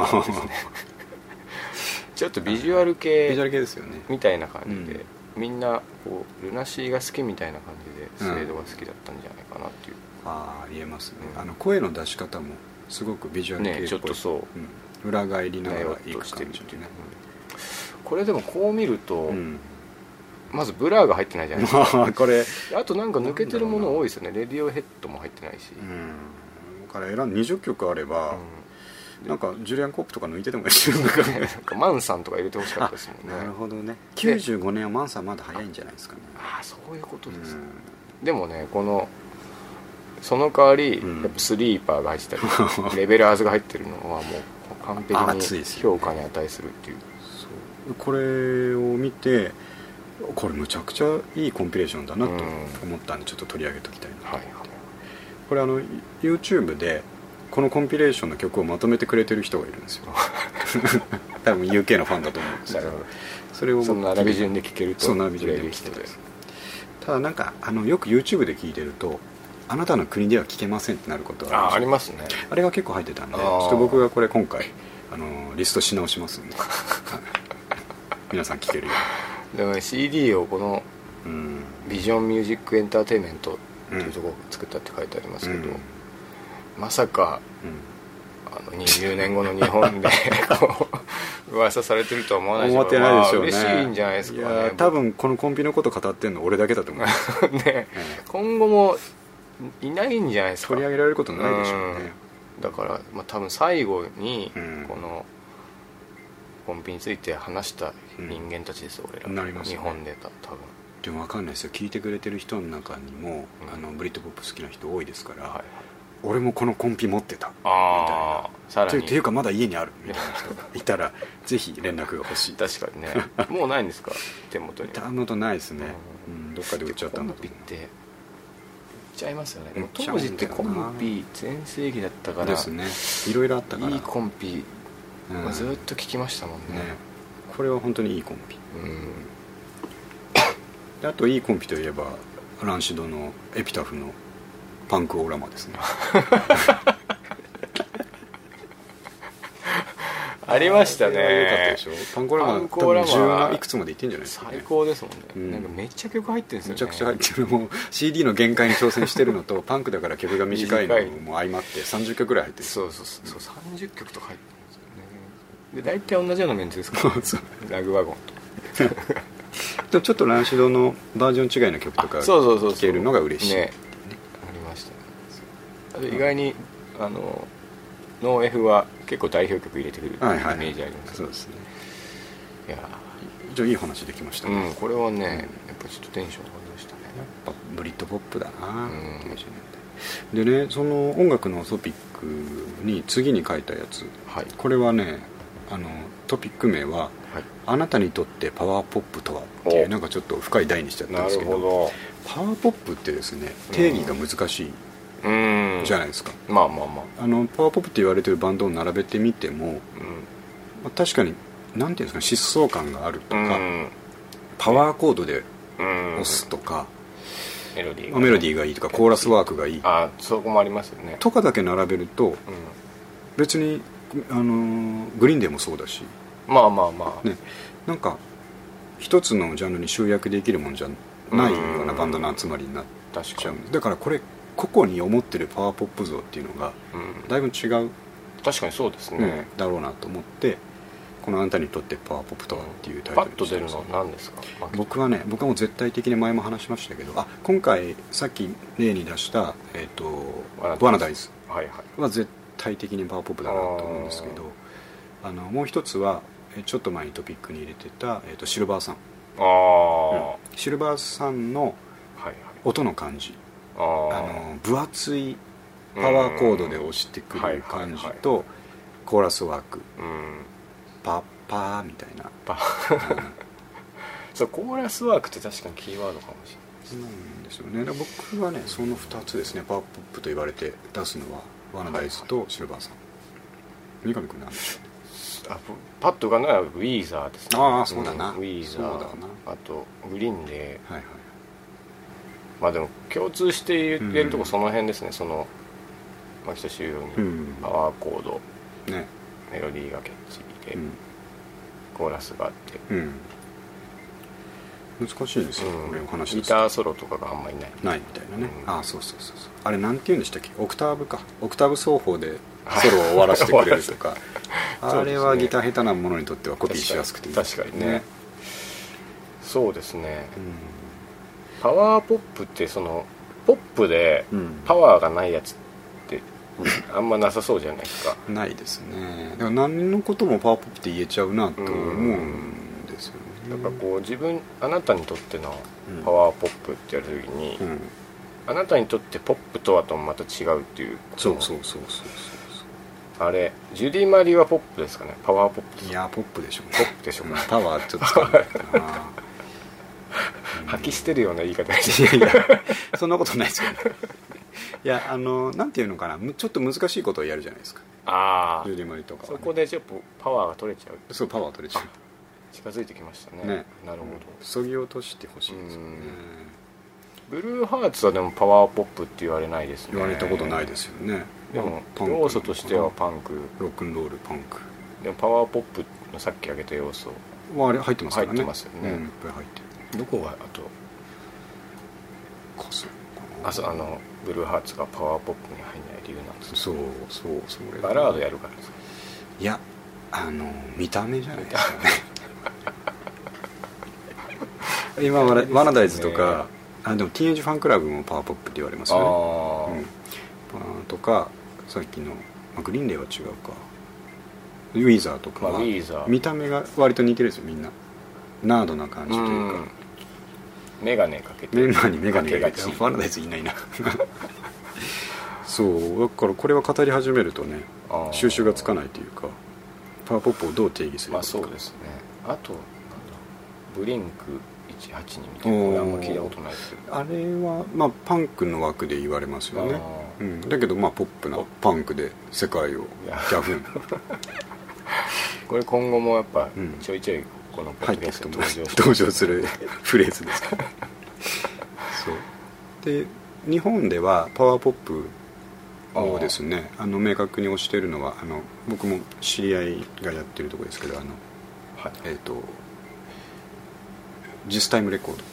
ちょっとビジュアルビジュア系ル系ですよね。みたいな感じで、みんなこうルナシーが好きみたいな感じでスウェードが好きだったんじゃないかなっていう、ああ言えますね、うん。あの声の出し方もすごくビジュアル系っぽい、ねちょっとそう。うん、裏返りながらいくっとしてるっていう。ね感じでね。これでもこう見ると、うん。まずブラーが入ってないじゃないですか。ま あこれ。あとなんか抜けてるもの多いですよね。レディオヘッドも入ってないし、うん。だから選ん20曲あれば、うなんかジュリアン・コップとか抜いててもいいんだからん なんかマンさんとか入れてほしかったですもんね。なるほどね。95年はマンさんまだ早いんじゃないですかね。ああそういうことです、うん。でもねこのその代わり、うん。やっぱスリーパーが入ってたり レベラーズが入ってるのはもう完璧に評価に値するっていう。そう。これを見てこれむちゃくちゃいいコンピレーションだなとうん思ったんでちょっと取り上げておきたいなはいこれあの YouTube でこのコンピレーションの曲をまとめてくれてる人がいるんですよ。多分 UK のファンだと思うんですけど。それをどその並び順で聴けると。そう並び順で売れるただなんかあのよく YouTube で聞いてるとあなたの国では聞けませんってなることはああありまますね。あれが結構入ってたんでちょっと僕がこれ今回あのリストし直しますんで。は い皆さん聞けるよでもね CD をこのビジョンミュージックエンターテインメントってとこ作ったって書いてありますけど、うん。まさかうん。あの20年後の日本で こう噂されてるとは思わないし思ってないでしょうね。まあ嬉しいんじゃないですかね。いや多分このコンビのこと語ってんの俺だけだと思うね。え今後もいないんじゃないですか。取り上げられることないでしょうね。だから、まあ、多分最後にうん。このコンビについて話した人間たちですよ、俺ら。ね。日本でた多分でも分かんないですよ。聞いてくれてる人の中にも、うん。あのブリッドポップ好きな人多いですから、はいはい。俺もこのコンピ持ってた。ああさらに。というかまだ家にあるみたいな人が いたらぜひ連絡が欲しい。確かにね。もうないんですか？手元に。ダウンロードないですね、うん、どっかで売っちゃったんだと思コンビって売っちゃいますよね。当時ってコンビ全盛期だったからうですね。いろいろあったから。いいコンピうん。はずっと聞きましたもんね。ね。これは本当にいいコンピ。うん。であといいコンピといえばランシドのエピタフのパンクオーラマですね。あ ありましたね。パンコーラマンパンコーラマン多分10いくつまでいってんじゃないですか、ね、最高ですもんね、うん。なんかめっちゃ曲入ってるんですよね。めちゃくちゃ入ってる。もう CD の限界に挑戦してるのと パンクだから曲が短いのも相まって30曲ぐらい入ってる。そうそうそう。そう30曲とか入ってるんですよね。で大体同じようなメンツですか ラグワゴンとでもちょっとランシドのバージョン違いの曲とか聴けるのが嬉しいね。ありましたね。意外にあのノー F は結構代表曲入れてくるイメはいはいージあります、そうですね。いやじゃあいい話できましたね、やっうんこれはねやっぱちょっとテンション上がりましたね。ぱブリットポップだな、うん。90年代でねその音楽のトピックに次に書いたやつ。はい。これはねあのトピック名ははい「あなたにとってパワーポップとは?」っていうお。なんかちょっと深い題にしちゃったんなですけどパワーポップってですね定義が難しいうん。じゃないですか、まあまあまあ。あのパワーポップって言われてるバンドを並べてみても、うん。まあ確かになんていうんですか疾走感があるとか、うん。パワーコードでうん。押すとか、メロディーまあメロディーがいいとかコーラスワークがいい。あそこもありますよね。とかだけ並べるとう別に、あのーグリーンデーもそうだし、んまあまあまあ。ね、なんか一つのジャンルに集約できるもんじゃないようなバンドの集まりになっちゃうんだからこれ個々に思ってるパワーポップ像っていうのがうん。だいぶ違う、確かにそうですね。ねだろうなと思ってこの「あんたにとってパワーポップとは」っていうタイパットルと出るのにしたんです何ですか僕はね僕はもう絶対的に前も話しましたけどあ今回さっき例に出した、えー、とワナダイズワナダイズは絶対的にパワーポップだなと思うんですけどあのもう一つはえちょっと前にトピックに入れてた、えー、とシルバーさん、ああ、はシルバーさんのいはい。音の感じ。あの分厚いパワーコードで押してくる感じとコーラスワーク。うん。パッパーみたいな。パうん。そうコーラスワークって確かにキーワードかもしなん。ですよね。僕はねその2つですね。パワーポップと言われて出すのはワナダイズとシルバーさん。三上君なんでしょれないあパッと浮かんだのはウィーザーですね。あーそうだな。ウィーザー。あとグリーンで。はいはいまあでも共通して言ってるとこうんその辺ですね。その牧下修うにうん。パワーコード。ね。メロディーがキャッチーで、うん、コーラスがあって、うん、難しいですよ、うん。これお話ギターソロとかがあんまりない。ないみたいなね、うん。ああそうそうそうそう。あれなんて言うんでしたっけ？オクターブか。オクターブ奏法でソロを終わらせてくれるとか。あれはギター下手なものにとってはコピーしやすくていい確かにね。そうですね。うパワーポップってそのポップでん、うん。パワーがないやつってあんまなさそうじゃないですか。ないですね。だから何のこともパワーポップって言えちゃうなと思うんですよね。だからこう自分あなたにとってのうんパワーポップって言われた時に、うん。あなたにとってポップとはともまた違うっていうそうそうそうそうあれジュディ・マリはポップですかね？パワーポップいやポップでしょうポップでしょうか、パワーちょっと 使うかな。吐き捨てるような言い方。でいやいやそんなことないですよね。いやあのなんていうのかな？むちょっと難しいことをやるじゃないですか。ああジュディマリとかはね、そこでちょっとパワーが取れちゃう。そうパワー取れちゃう。近づいてきましたね。ね。なるほど。そぎ落としてほしいですよね。ブルーハーツはでもパワーポップって言われないですね。言われたことないですよねでも要素としてはパンク。ロックンロールパンク。でもパワーポップのさっき挙げた要素。はあれ入ってますからね。入ってますよね。うん、いっぱい入ってる。どこがあとかそあそうあのブルーハーツがパワーポップに入んない理由なんですそうそうそれ。バラードやるからですか？いやあの見た目じゃないですかね。今ワナワナダイズとか、あでもティーンエイジファンクラブもパワーポップって言われますよね。あうん、とかさっきの、まあ、グリーンデーは違うか。ウィーザーとかは、まあ見た目が割と似てるんですよみんな。ナードな感じというか、メガネかけて。メンバーにメガネがかけがち。ワナダイズいないな。そう。だからこれは語り始めるとね収集がつかないというかパワーポップをどう定義するまあかそうですね。あとなんだ。ブリンク182みたいな。これあんま聞いたことないですけど。あれは、まあ、パンクの枠で言われますよね。あ、うん、だけどまあポップなパンクで世界をギャフン。これ今後もやっぱうん。ちょいちょいこのポッ入っていドキャストくと登場する。フレーズですか。ら そう。で日本ではパワーポップをですねあの明確に推しているのはあの僕も知り合いがやってるところですけどあのはい。えっ、とジスタイムレコード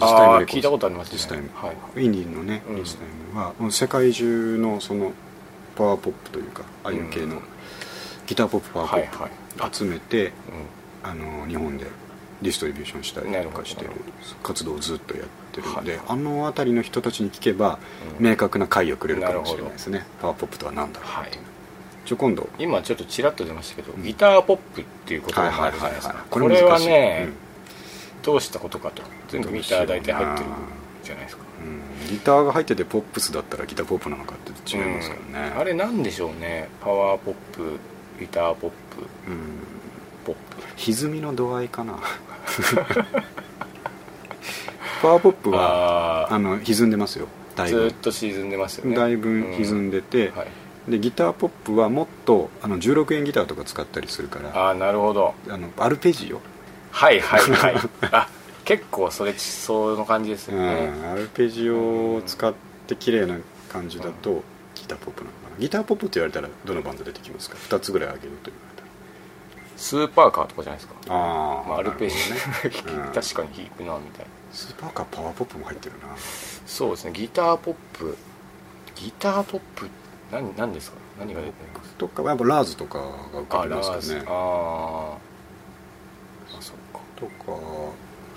ああ聞いたことありますね。ジスタイム、はい。インディーのね、うん。ジスタイムは世界中のそのパワーポップというかああいう系の、うんギターポップパワーポはいッはい。プ集めて、うあの日本でディストリビューションしたりとかしてる。活動をずっとやってるんで、はいあの辺りの人たちに聞けば、うん。明確な解をくれるかもしれないですね。パワーポップとは何だろうっていう、はい。ちょ今度。今ちょっとちらっと出ましたけど、うん。ギターポップっていう言葉があるじゃないですか。これはね、どうしたことかと全部ギター大体入ってるじゃないですか。うん。うん。ギターが入っててポップスだったらギターポップなのかって違いますからね、うん。あれなんでしょうね。パワーポップギターポップ。うん。ポッ歪みの度合いかな。パワーポッププはああの歪んでますよ。だあいぶ。ずっと沈んでますよね。だいぶ歪んで、でて、はい、でギターポップはもっとあの16円ギターとか使ったりするからああなるほど。あのアルペジオ、はいはいはい。あ結構それその感じですうん、よね、アルペジオを使って綺麗な感じだとギターポップなのかな。ギターポップって言われたらどのバンド出てきますか？2つぐらいあげると言われスーパーカーとかじゃないですか。たらあまあ、アルペジね、うん。確かに弾くなみたいな。スーパーカーパワーポップも入ってるな。そうですねギターポップ。ギターポップ何何ですか？何が出てますとかやっぱラーズとかが浮かあラびますかね。あーあそうか。とか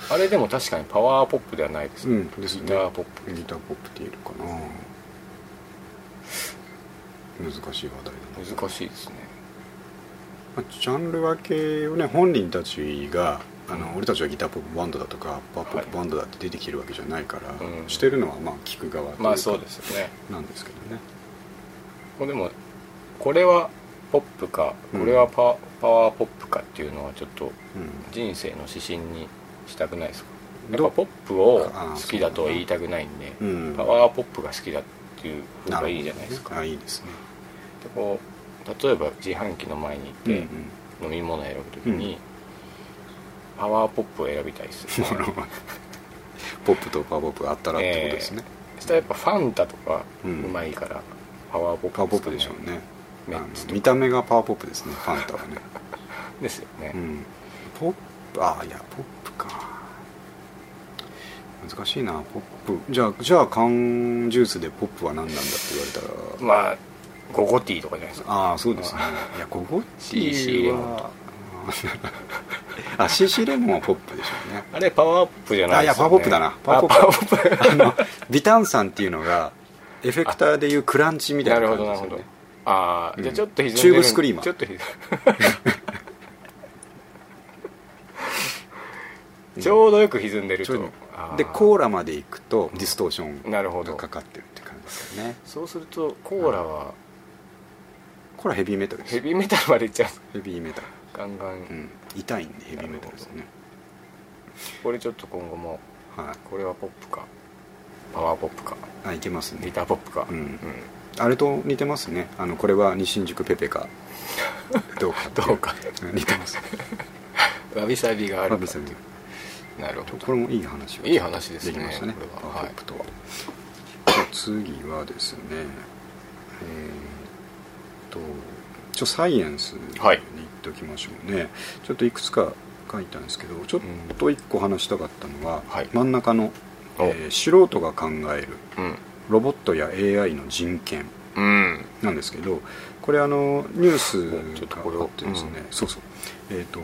あれでも確かにパワーポップではないですね、うんですね。ギターポップ。ギターポップって言えるかな。難しい話題だな。難しいですね。まあジャンル分けをね本人たちがあの、俺たちはギターポップバンドだとかパワーポップバンドだって出てきてるわけじゃないから、うん。してるのはまあ聞く側まあそうですよね。なんですけどね。これでもこれはポップかうんこれはパ,、パワーポップかっていうのはちょっとうん。人生の指針にしたくないですか？やっどぱポップを好きだとは言いたくないんで、うんパワーポップが好きだっていう方がいいじゃないですか、あいいですね。でこう例えば自販機の前に行って、うん飲み物を選ぶときに、パワーポップを選びたいですよね うんポップとパワーポップがあったらってことですね、そしたらやっぱファンタとかううんまいから、パワーポップパワーポップでしょうね。見た目がパワーポップですねファンタはね。ですよね、うんプあいやポップか。難しいなポップ。じゃあじゃあ缶ジュースでポップは何なんだって言われたら。まあ午後ティーとかじゃないですか。ああそうですね。いや午後ティーは。あ CC レモンはポップでしょうね。あれパワーアップじゃないあいやですよ、ね、パワーポップだな。パワーポップ。あの微炭酸っていうのがエフェクターでいうクランチみたないるなほどなるほど。感じですよねああ、うん。じゃあちょっと歪んでる。チューブスクリーマー。ちょっと歪ちょうどよく歪んでると。でコーラまで行くとディストーションなるほど。がかかってるって感じですよね。そうするとコーラはこれはヘビーメタルですヘビーメタルまでいっちゃう。ヘビーメタル。ガンガン、うん。痛いんでヘビーメタルですね。これちょっと今後もはい。これはポップか。パワーポップか。あいけますギねターポップか。うん。あれと似てますね。あのこれは西新宿ペペか。どうかどう。かうん似てます。わびさびがある。わびさびなるほど。これもいい話がいい話ですねできましたね。パワーポップとは、じゃあ次はですねえーっとちょサイエンスにいっておきましょうね、ちょっといくつか書いたんですけどちょっと一個話したかったのは、はい。真ん中の、お。えー素人が考えるうん。ロボットや AI の人権うん。なんですけどこれあのニュースちょっとこれを。があってですね、そうそう。えっ、と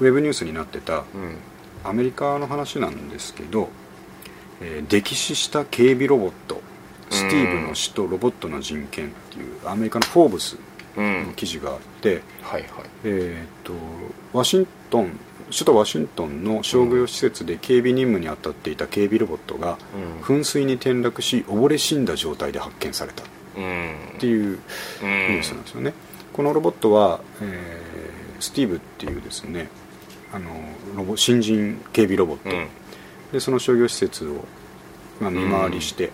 ウェブニュースになってたうんアメリカの話なんですけど、えー溺死した警備ロボットスティーブの死とロボットの人権っていうアメリカの「フォーブス」うんの記事があって、はいはい。えー、とワシントン首都ワシントンの商業施設で警備任務に当たっていた警備ロボットがうん。噴水に転落し溺れ死んだ状態で発見された。っうん。ていううん。ニュースなんですよね、このロボットは、えースティーブっていうですねあのロボ新人警備ロボット、うん。でその商業施設を、まあ、見回りして、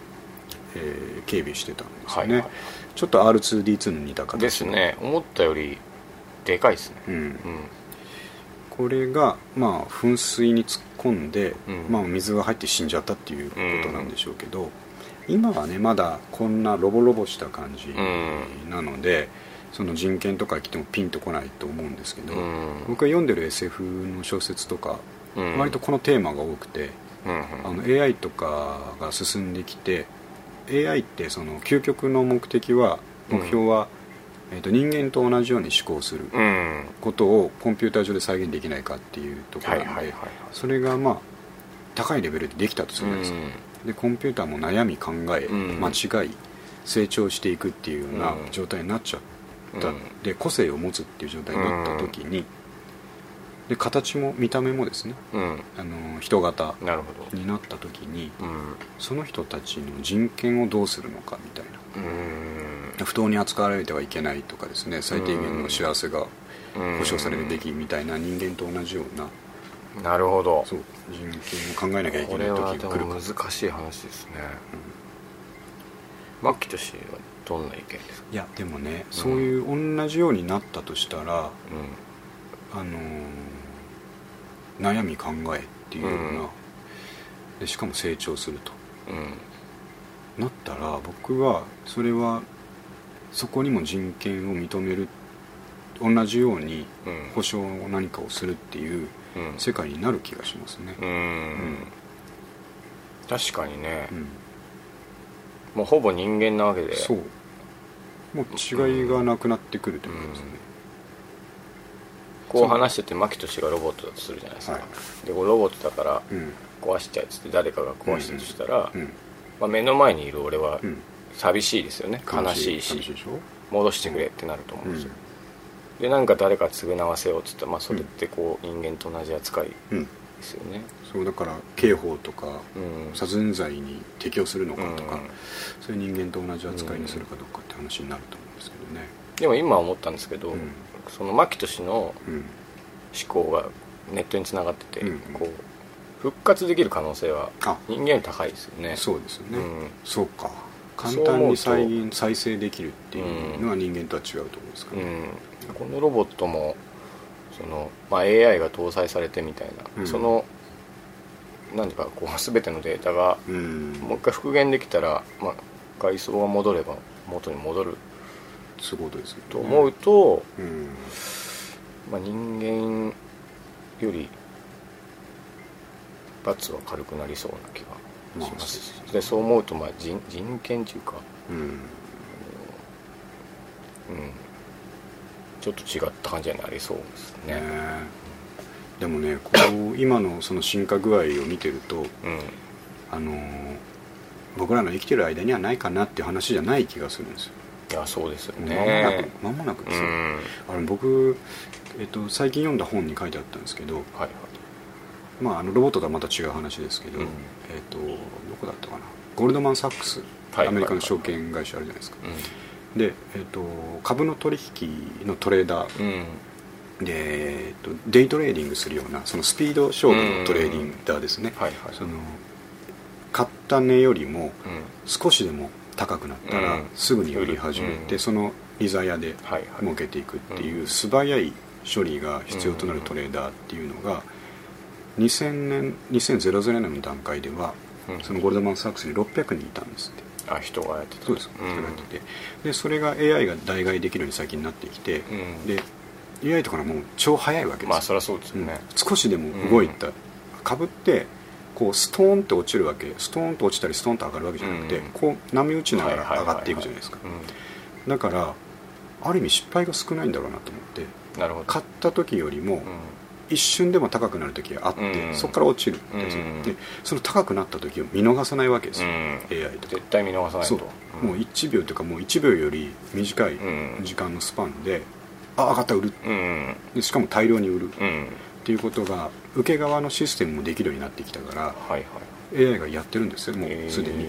えー警備してたんですよね、はいはいちょっと R2D2 の似た形の。ですね。思ったよりでかいですね。うん、うん。これが、まあ、噴水に突っ込んで、うん。まあ、水が入って死んじゃったっていうことなんでしょうけど、今はねまだこんなロボロボした感じうん。なので、その人権とか来てもピンとこないと思うんですけど、うん。僕が読んでる SF の小説とか、うん。割とこのテーマが多くてうんあの AI とかが進んできて AI ってその究極の目的はうん目標は、えー、と人間と同じように思考するうん。ことをコンピューター上で再現できないかっていうところなんで、はいはいはいはい。それがまあ高いレベルでできたとするじゃないですか、でコンピューターも悩み考え、うん。間違い成長していくっていうようなうん。状態になっちゃった、うん。で個性を持つっていう状態になった時に、で形も見た目もですねうん。あの人型になった時にうん。その人たちの人権をどうするのかみたいうん。な不当に扱われてはいけないとかですね最低限の幸せがうん。保障されるべきみたいな人間と同じようななるほど。そう人権を考えなきゃいけない時が来るかも難しい話ですね。マッキーとしてはどんな意見ですか？いやでもねそういう同じようになったとしたら、うあのー悩み考えっていうような、うん。でしかも成長すると。んうん。なったら僕はそれはそこにも人権を認める同じようにうん。保障何かをするっていううん。世界になる気がしますね。う、ん。確かにね。うん。もうほぼ人間なわけで。そうもう違いがなくなってくるということですね、こう話しててマキト氏がロボットだとするじゃないですか、はい。でこうロボットだからうん。壊しちゃえっつって誰かが壊したとしたら、うんまあ、目の前にいる俺はうん。寂しいですよね、悲しいし戻してくれってなると思うんですよ、うでなんか誰か償わせようっつったら、まあ、それってこう人間と同じ扱いですよね。そうだから刑法とかうん。殺人罪に適用するのかとか、うん。そういう人間と同じ扱いにするかどうかって話になると思うんですけどね。でも今思ったんですけど、うん。そのマキト氏のうん。思考がネットにつながってて、うん。こう復活できる可能性はあ。人間より高いですよね。そうですよね、うん。そうか。簡単に再現再生できるっていうのは人間とは違うと思うんですかね、うん、このロボットもその、まあ、AI が搭載されてみたいな、うん。その何かこう全てのデータがうん。もう一回復元できたら、まあ、外装が戻れば元に戻る。そういうことですよね。と思うと、うん。まあ、人間より罰は軽くなりそうな気がします、まあでそう思うと、まあ、人人権というか、うん。うん、ちょっと違った感じになりそうですね。ねでもねこう 今のその進化具合を見てるとうん。あのー僕らの生きてる間にはないかなっていう話じゃない気がするんですよ。いやそうですよ間もなねく間もなくですよ、うん。あの僕、えっと、最近読んだ本に書いてあったんですけど、はいはい。まあ、あのロボットとはまた違う話ですけど、うん。えっとどこだったかな。ゴールドマン・サックス、はいアメリカの証券会社あるじゃないですか、うで、えっと、株の取引のトレーダー。んうん。で、えっと、デイトレーディングするようなそのスピード勝負のトレーディンガーですね、はいはい。その買った値よりもうん。少しでも高くなったらうん。すぐに売り始めて、うん。その利ざやで儲けていくっていううん。素早い処理が必要となるトレーダーっていうのが2000年2000年の段階ではうん。そのゴールドマン・サックスに600人いたんですってあ人がやってた。そうです。ん。人がやってて。でそれが AI が代替できるように最近なってきて。うん。で AI とかのもう超速いわけです。よまあそりゃそうですようん。ね少しでも動いた。株ってこうストーンって落ちるわけ。ストーンと落ちたりストーンと上がるわけじゃなくて、うん。こう波打ちながら上がっていくじゃないですか。うだからある意味失敗が少ないんだろうなと思って。んなるほど。買った時よりもうん一瞬でも高くなる時があって、うん。そこから落ちるんですよ、うん。でその高くなった時を見逃さないわけですよ、うん。AI とか。絶対見逃さないそう。ともう1秒というかもう1秒より短いうん。時間のスパンで、あ上がった売る。うん。でしかも大量に売る。っうん。ていうことが受け側のシステムもできるようになってきたからはいはい。AI がやってるんですよ。もうすでに、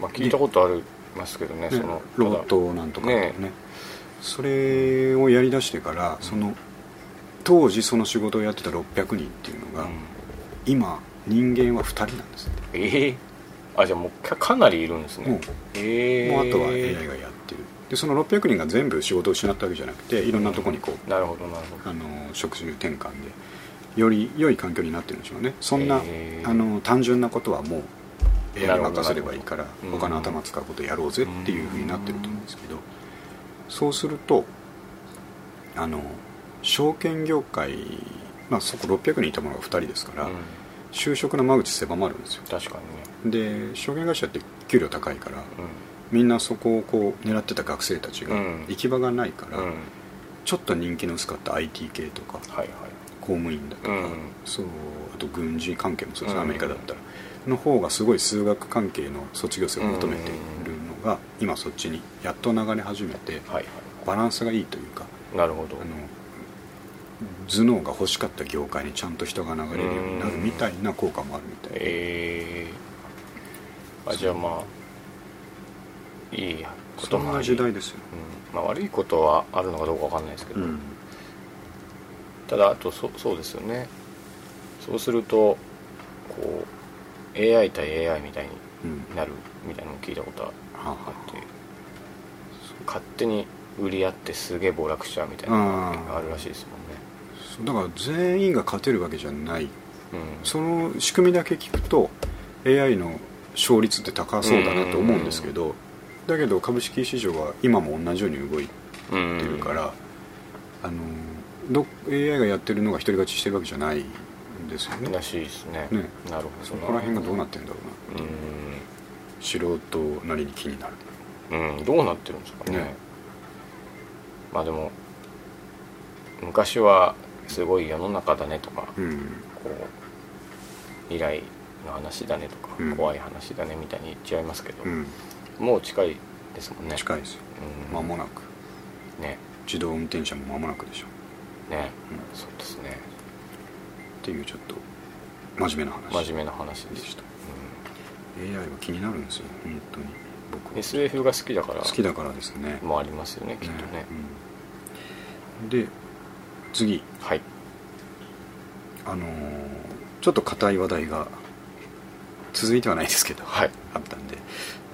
まあ聞いたことありますけどねねそのロボットなんとかね。ね。それをやりだしてからその当時その仕事をやってた600人っていうのが、うん。今人間は2人なんですええあじゃあもうかかなりいるんですね。もうええもうあとは AI がやってる。でその600人が全部仕事を失ったわけじゃなくていろんなとこにこう、なるほどなるほど。あの職種転換でより良い環境になってるんでしょうね。そんな、へー。あの単純なことはもう AI に任せればいいから他の頭使うことやろうぜっていうふうになってると思うんですけどそうするとあの証券業界まあそこ600人いたものが2人ですから、うん。就職の間口狭まるんですよ。確かにね。で証券会社って給料高いからうん。みんなそこをこう狙ってた学生たちがうん。行き場がないから、うん。ちょっと人気の薄かった IT 系とかはいはい。公務員だとか、うん。そうあと軍事関係もそうですアメリカだったら。の方がすごい数学関係の卒業生を求めているのが、今そっちにやっと流れ始めてはいはい。バランスがいいというかなるほど。あの頭脳が欲しかった業界にちゃんと人が流れるようになるみたいな効果もあるみたいで、えー、あじゃあまあいいこともあり。そんな時代ですよ、うん。まあ、悪いことはあるのかどうかわかんないですけど、うん。ただあとそそうですよね。そうするとこう AI 対 AI みたいうんになるみたいなのを聞いたことあはあって勝手に売り合ってすげえ暴落しちゃうみたいなのがあるらしいですもんだから全員が勝てるわけじゃない。うん。その仕組みだけ聞くと AI の勝率って高そうだなと思うんですけどだけど株式市場は今も同じように動いうんてるから、あのど AI がやってるのが独り勝ちしてるわけじゃないんですよね。らしいですね。ね。なるほど。そこら辺がどうなってんだろうな。う素人なりに気になる。ん、うん、どうなってるんですかね。ね。まあでも昔はすごい世の中だねとか、うん。こう未来の話だねとか、うん。怖い話だねみたいに言っちゃいますけど、うん。もう近いですもんね。近いですよ。うん。間もなく。ね。自動運転車も間もなくでしょ。ね、うん。そうですね。っていうちょっと真面目な話。真面目な話でし、でした AI は気になるんですよ本当に。僕 SF が好きだから。好きだからですね。もありますよねきっとね。うん。で次。はい。あのーちょっと硬い話題が続いてはないですけど、はい。あったんで、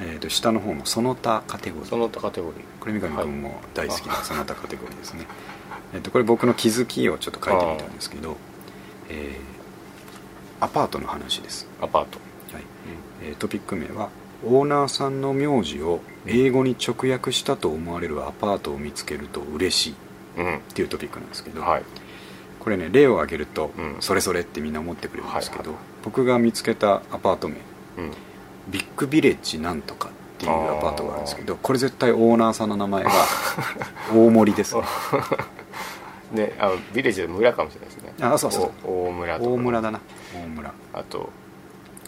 えー、と下の方のその他カテゴリー。その他カテゴリー。これ三上君も大好きなはいその他カテゴリーですね、えー、とこれ僕の気づきをちょっと書いてみたんですけど、えーアパートの話です、アパート、はい。えートピック名は「オーナーさんの名字を英語に直訳したと思われるアパートを見つけると嬉しい」うんっていうトピックなんですけど、はい。これね例を挙げると、うん。それそれってみんな思ってくれるんですけど、はいはい僕が見つけたアパート名うんビッグビレッジなんとかっていうアパートがあるんですけどこれ絶対オーナーさんの名前が 大森ですね。ねあのビレッジで村かもしれないですね。あそうそうお大村大村だな。大村。あと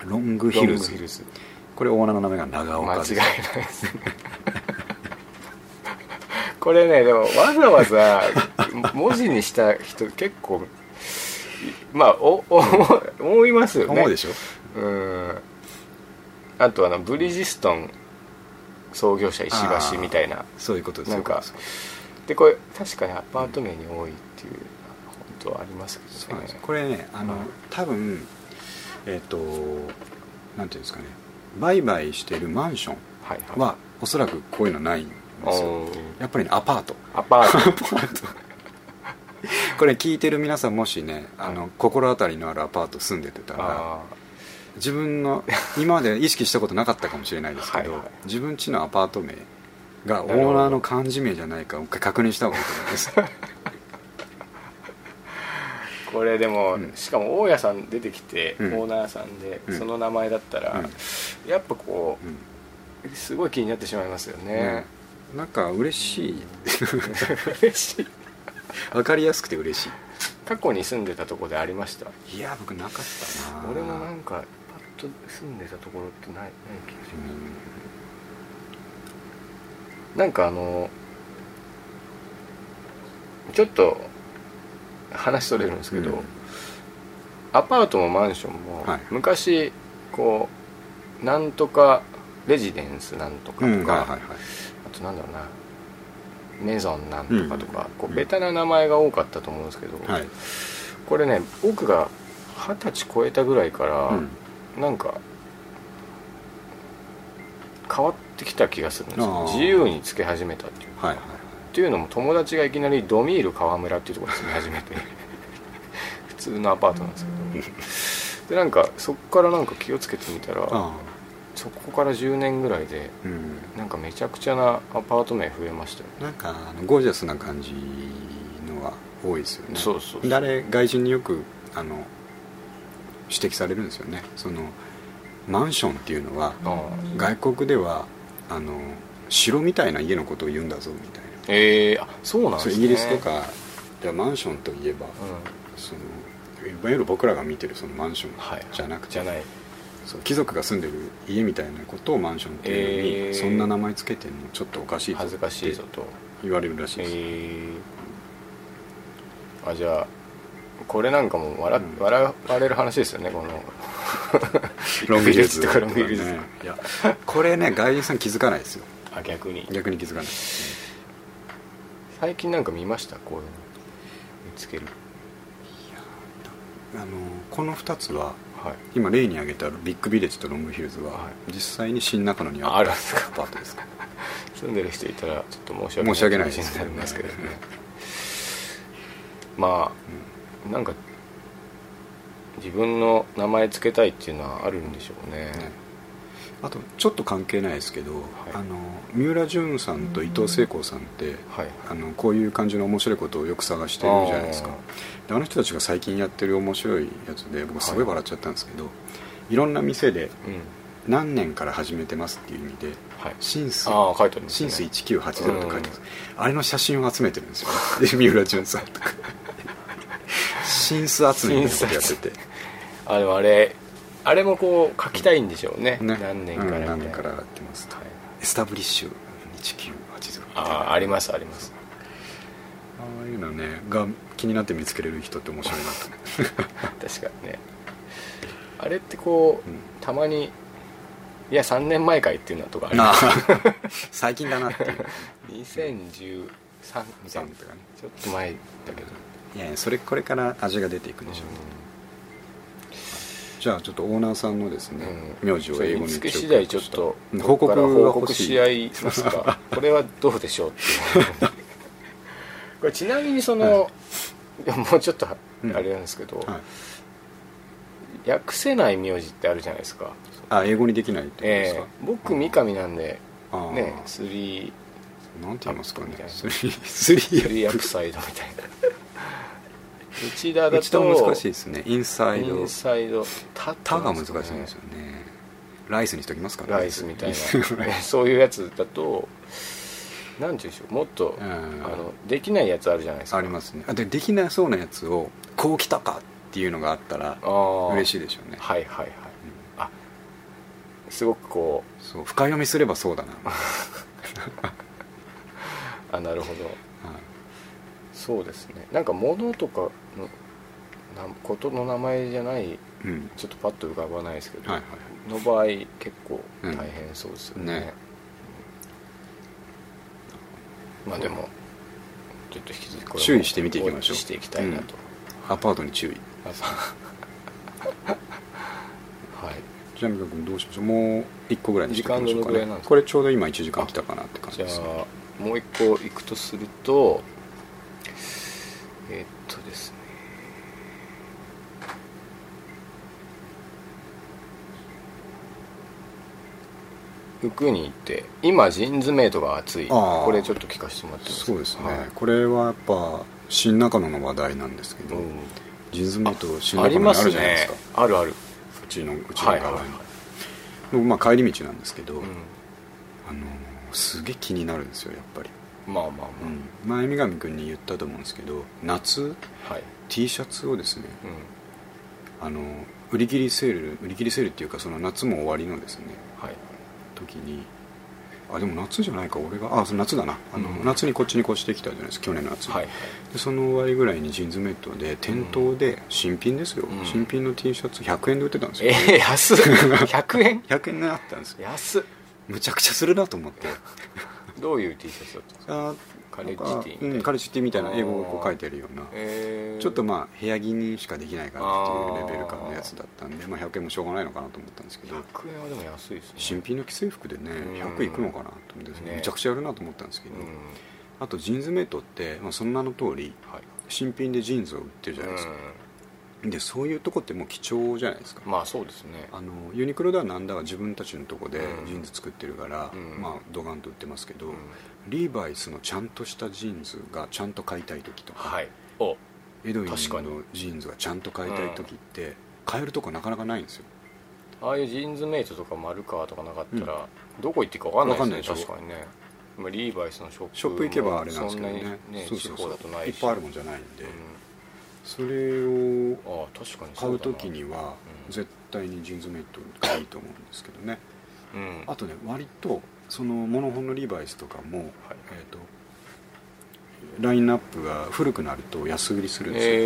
ロングヒルズ。これオーナーの名前が長間違い岡ですないですねこれねでもわざわざ文字にした人結構まあおお思いますよね。思うでしょ？うん。あとあのブリヂストン創業者石橋みたいな。そういうことですなんかでこれ確かにアパート名に多いっていう本当はありますけどね。これねあの、うん。多分えっ、となんていうんですかね。売買してるマンションはいはい。はおそらくこういうのないんですよ。やっぱりねアパート。アパート。アパート。これ聞いてる皆さんもしねあの心当たりのあるアパート住んでてたらあ自分の今まで意識したことなかったかもしれないですけどはいはい。自分家のアパート名がオーナーの漢字名じゃないかを確認した方がいいと思います。ー これでも、うん。しかも大家さん出てきて、うん。オーナーさんで、うん。その名前だったら、やっぱこうすごい気になってしまいますよね。ねなんか嬉しい。嬉しい。分かりやすくて嬉し過去に住んでたところでありました？いいや僕なかったな。俺もなんかパッと住んでたところってないない気がします、なんかあのちょっと話それるんですけど、うん。アパートもマンションも、はい。昔こうなんとかレジデンスなんとかとか、あとなんだろうなメゾンなんとかとか、こうベタな名前が多かったと思うんですけど、はい。これね僕が二十歳超えたぐらいから、うん。なんか変わってきた気がするんですあよー。自由につけ始めたっていう。はいはいっていうのも友達がいきなりドミール川村っていうところに住み始めて 普通のアパートなんですけど。でなんかそっからなんか気をつけてみたらあそこから10年ぐらいでうん。なんかめちゃくちゃなアパート名増えましたよなんかあのゴージャスな感じのが多いですよね。そうそう誰外人によくあの指摘されるんですよね。そのマンションっていうのは外国ではあの城みたいな家のことを言うんだぞみたいえー、あそうなんなですね。イギリスとかじゃあマンションといえばうん。そのいわゆる僕らが見てるそのマンションはい。じゃなくて、じゃないそう貴族が住んでる家みたいなことをマンションっていうのに、えー。そんな名前つけてるのちょっとおかしいぞ恥ずかしいぞと。言われるらしいです、えー、あじゃあこれなんかも笑,、うん。笑われる話ですよねこの。ロングヒルズとかロングヒルズねいやこれね外人さん気づかないですよ。あ逆に。逆に気づかない。ね最近なんか見ました？こういうの。見つける。あのこの2つははい。今例に挙げたビッグビレッジとロングヒルズは、はい。実際に新中野にああるあるんですか。アパートです住んでる人いたらちょっと申し訳ない。申し訳ないですけどねね。まあなんか自分の名前つけたいっていうのはあるんでしょうね。ね。あとちょっと関係ないですけど、あの三浦淳さんと伊藤聖子さんってはい。あのこういう感じの面白いことをよく探してるじゃないですか。であの人たちが最近やってる面白いやつで僕すごい笑っちゃったんですけど、い、ろんな店でうん。何年から始めてますっていう意味ではい。シンスああ書いてありますシねンス1980って書いてます、あれの写真を集めてるんですよ。で三浦淳さんとか。シンス集めみたいなことやってて。あでもあれあれもこう書きたいんでしょうね。ね。何年からみたいな、うん何年からやってますと、はい。エスタブリッシュ1980ああありますありますああいうのねが気になって見つけれる人って面白いなと確かにね。あれってこう、うん。たまにいや3年前かいっていうのとかある。最近だなっていう。2013みたいな。とかね。ちょっと前だけど。いやいやそれこれから味が出ていくんでしょうね、じゃあちょっとオーナーさんのですね、うん。名字を英語に見つけ次第ちょっとうん報告報告し合いますか。これはどうでしょうっていうこれちなみにその、い。やもうちょっとあうん。れなんですけど、はい、訳せない名字ってあるじゃないですか。あ英語にできないってことですか？ええ、僕三上なんでねスリーな。んて言いますかね？スリースリーーアップサイドみたいな。内田だと難しいですね。インサイド。インサイド。タタが難しいんですよね。ライスにしときますかね。ライスみたいな。そういうやつだとなんていうんでしょうもっと、うん。あのできないやつあるじゃないですか。ありますね。あでできなそうなやつをこう来たかっていうのがあったらあ嬉しいいでしょうね。はいはいはい、あすごくこそう深読みすればそうだな、あなるほど。い。そうですね。なんか物とかのなことの名前じゃないうん。ちょっとパッと浮かばないですけど、はいはいの場合結構大変そうですよね,、ねまあでもちょっと引き続き注意して見ていきましょう。していきたいなと、アパートに注意。はい。じゃあ美香君どうしましょう？もう1個ぐらいにしておきましょうか時間どのぐらいなんですか？これちょうど今1時間来たかなって感じじゃですねあもう一個いくとするとえーっとですね服に行って今ジーンズメイトが熱い。これちょっと聞かせてもらっていいそうですね、はいこれはやっぱ新中野の話題なんですけど、うん。ジーンズメイト新あ中野にあるじゃないですか。あるある。うちのうちのはいはいは側に、僕まあ帰り道なんですけど、い、うん。あのすげえ気になるんですよやっぱり、まあまあまあ、前三上君に言ったと思うんですけど夏はい。T シャツをですねうん。あの売り切りセール売り切りセールっていうかその夏も終わりのですねはい時にあでも夏じゃないか俺があその夏だな。あの、うん。夏にこっちに越してきたじゃないですか去年の夏に、はい。でその終わりぐらいにジーンズメイトで店頭で新品ですよ、うん。新品の T シャツ100円で売ってたんですよ、えー、安っ。100円100円があったんですよ。安っ。むちゃくちゃするなと思って。どういう T シャツだったんですか？あカレッジティーみたいな。うん、カレッジティーみたいな英語をこう書いてあるような。えー。ちょっとまあ部屋着にしかできないかなっていうレベル感のやつだったんでまあ、100円もしょうがないのかなと思ったんですけど。100円はでも安いですね。新品の既製服でねうん100いくのかなと思って、ねめちゃくちゃやるなと思ったんですけど、うん。あとジーンズメイトって、まあ、その名の通りはい。新品でジーンズを売ってるじゃないですか、でそういうとこってもう貴重じゃないですか。まあそうですね。あのユニクロではなんだか自分たちのとこでうん。ジーンズ作ってるから、うん。まあドガンと売ってますけど、うんリーバイスのちゃんとしたジーンズがちゃんと買いたい時とか、はい。お。エドウィンのジーンズがちゃんと買いたい時って、買えるとこなかなかないんですよ。ああいうジーンズメイトとか丸川とかなかったら、どこ行っていいか分かんないですね確かにね。まあリーバイスのショップショップ行けばあれなんですけどね。ねそうそう地方だとないっぱいあるもんじゃないんで、うそれをん、ああ確かに買う時にはうん。絶対にジーンズメイトがいいと思うんですけどね。うん。あとね割とそのモノホンのリーバイスとかも、はいえー、とラインナップが古くなると安売りするんですよ、え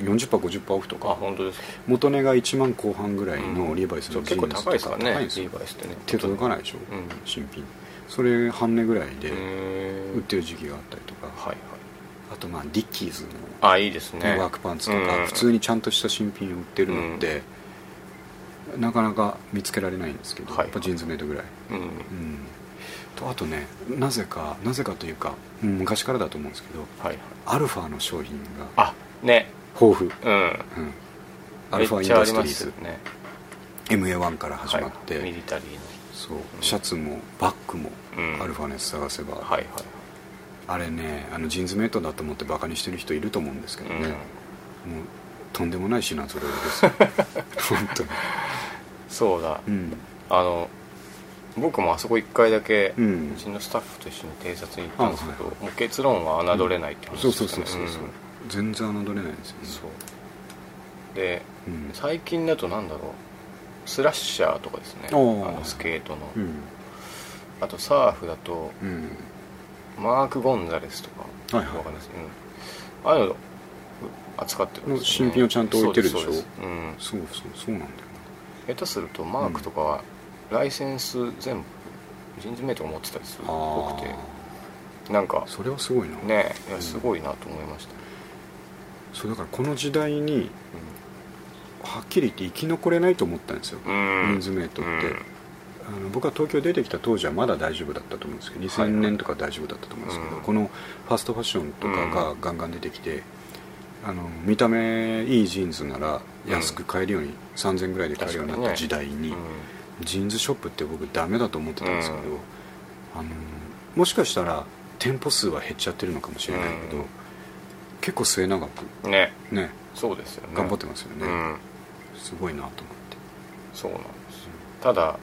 え 40%50% オフとあか本当ですか。元値が1万後半ぐらいのリーバイスのジ結構ーンズとか。高いですからねリーバイスってね。手届かないでしょ、うん。新品。それ半値ぐらいでえ売ってる時期があったりとか、はいはい。あとまあディッキーズのあいいですね。ワークパンツとか、うん普通にちゃんとした新品を売ってるので、なかなか見つけられないんですけど、はい。やっぱジーンズメイトぐらい、うん。うん、とあとねなぜかなぜかというか、うん昔からだと思うんですけどはいはい。アルファの商品があね。豊富、うん。うん、アルファインダストリーズ。ね。MA1 から始まって、はい。ミリタリーの。そう。シャツもバッグもうん。アルファのやつ探せば、はいはい。あれねあのジーンズメイトだと思ってバカにしてる人いると思うんですけどね、もうとんでもない品揃えですよ。本当にそうだ。うん。あの僕もあそこ1回だけ、ううんちのスタッフと一緒に偵察に行ったんですけど、あはいもう結論は侮れないって話でしたね。そうそうそうそう、全然侮れないですよね。そう。でうん。最近だとなんだろう。スラッシャーとかですね。あのスケートの、うん。あとサーフだとうん。マーク・ゴンザレスとかはいはい。わかんないです、うん、ああいうの扱ってるんですよ、ね、新品をちゃんと置いてるでしょ？そうですそうです。うん。そうそうそうなんだよ下手するとマークとかはライセンス全部ジーンズメイトが持ってたりするっぽくてあなんかあそれはすごいな。ねいやすごいなと思いました、そうだからこの時代にはっきり言って生き残れないと思ったんですよ、うん。ジーンズメイトって、あの僕は東京出てきた当時はまだ大丈夫だったと思うんですけどはい2000年とか大丈夫だったと思うんですけど、うん。このファストファッションとかがガンガン出てきて、あの見た目いいジーンズなら安く買えるように、3000円ぐらいで買えるようになった時代に、うん。ジーンズショップって僕ダメだと思ってたんですけど、うん。あのもしかしたら店舗数は減っちゃってるのかもしれないけど、うん。結構末永くね。ねそうですよね。頑張ってますよね、うん。すごいなと思って。そうなんですよ。ただ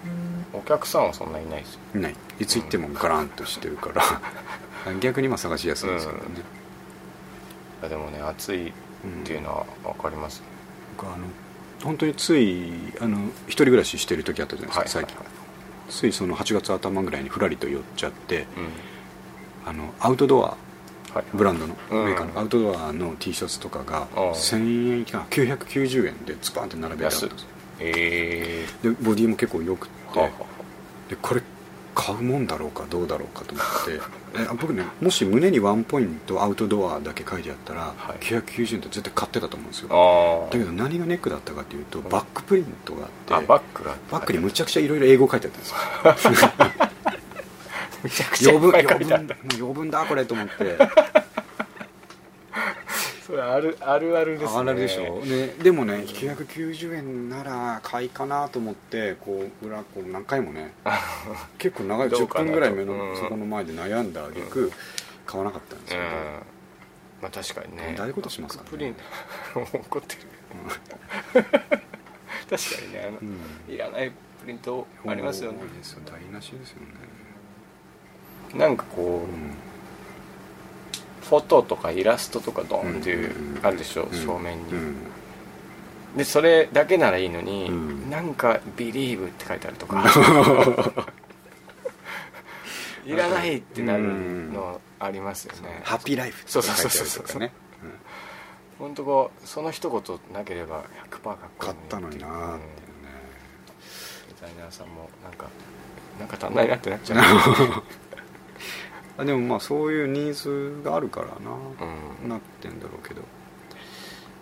お客さんはそんないないですよ。いない。いつ行ってもガランとしてるから 逆に今探しやすいですけどね、でもね暑いっていうのは分かります、僕あの本当についあの一人暮らししてる時あったじゃないですか、はい最近。ついその8月頭ぐらいにふらりと寄っちゃってうん。あのアウトドアはいブランドのうん。メーカーのアウトドアの T シャツとかがうん。1000円以下990円でズバンって並べてあったんですよ。えでボディも結構よくって。えはあはでこれ買うもんだろうかどうだろうかと思って。え僕ねもし胸にワンポイントアウトドアだけ書いてあったら、はい。990円って絶対買ってたと思うんですよ。ああだけど何がネックだったかというとバックプリントがあってあバックがバックにむちゃくちゃいろいろ英語書いてあったんですよ。むちゃくちゃい 余分余分だこれと思ってあるあるあるですね。あるでしょ、ね、でもね990円なら買いかなと思ってこう裏こう何回もね 結構長い10どうかなと。分ぐらい目の、うん。そこの前で悩んだ挙句、買わなかったんですけど、うん。まあ確かにね。ああいうことしますからね。プリン 怒ってる。確かにねあの、うん。いらないプリントありますよね。しですよね、なんかこう、うんフォトとかイラストとかドーンっていう、うんあるでしょ、うん。正面に、うん。でそれだけならいいのに、うん。なんか「Believe」って書いてあるとか。いらないってなるのありますよね、ハッピーライフってそうそうそうそうるとかね本当こうその一言なければ100%かっこいい買ったのになーっていうね。うんデザイナーさんもなんかなんか足んないなってなっちゃう あでもまあそういうニーズがあるからな、うん。なってんだろうけど。